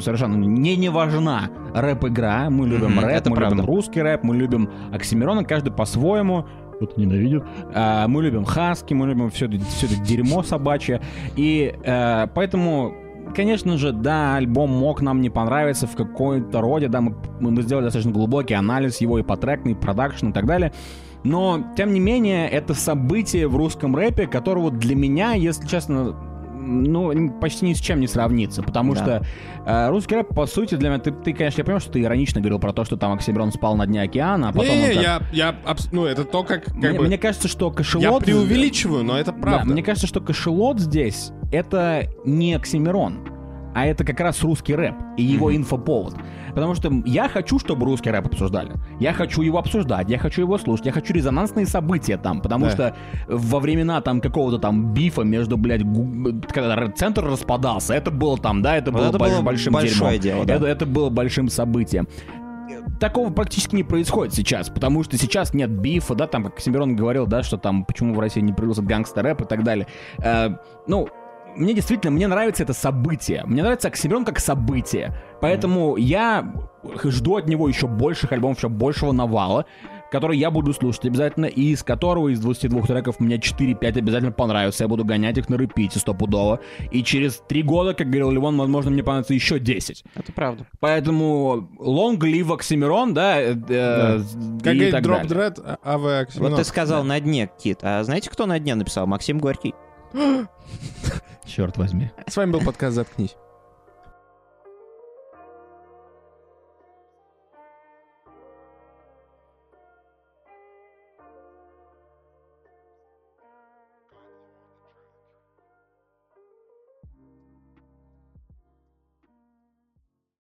совершенно не не важна рэп-игра. Мы любим Мгм, рэп, это мы правда. любим русский рэп, мы любим Оксимирона, каждый по-своему. Кто-то ненавидит. А, мы любим хаски, мы любим все это, все это дерьмо собачье. И э, поэтому, конечно же, да, альбом мог нам не понравиться в какой-то роде. Да, мы, мы сделали достаточно глубокий анализ его и по трекам, и продакшн и так далее. Но, тем не менее, это событие в русском рэпе, которого для меня, если честно, ну, почти ни с чем не сравнится. Потому Да. что э, русский рэп, по сути, для меня... Ты, ты, конечно, я понимаю, что ты иронично говорил про то, что там Оксимирон спал на дне океана, а потом... он Не, как- я, я, ну, это то, как, как мне, бы, мне кажется, что я кошелот... преувеличиваю, но это Да, правда. мне кажется, что кошелот здесь — это не Оксимирон, а это как раз русский рэп и его инфоповод. Потому что я хочу, чтобы русский рэп обсуждали. Я хочу его обсуждать, я хочу его слушать, я хочу резонансные события там, потому Да. что во времена там какого-то там бифа между, блядь, гу- когда центр распадался, это было там, да, это Вот было это больш- было большим большое дерьмом. дело, да. это, это было большим событием. Такого практически не происходит сейчас, потому что сейчас нет бифа, да, там, как Семирон говорил, да, что там, почему в России не появился гангстер-рэп и так далее. Э, ну, мне действительно, мне нравится это событие. Мне нравится Оксимирон как событие. Поэтому я жду от него еще больших альбомов, еще большего навала. который я буду слушать обязательно, и из которого из 22 треков мне 4-5 обязательно понравятся. Я буду гонять их на репите стопудово. И через 3 года, как говорил Ливон, возможно, мне понравится еще 10. Это правда. Поэтому long live Оксимирон, да, э, э, Как и так Drop далее. Dread, АВ Вот ты сказал на дне, Кит. А знаете, кто на дне написал? Максим Горький. Черт возьми. С вами был подкаст «Заткнись».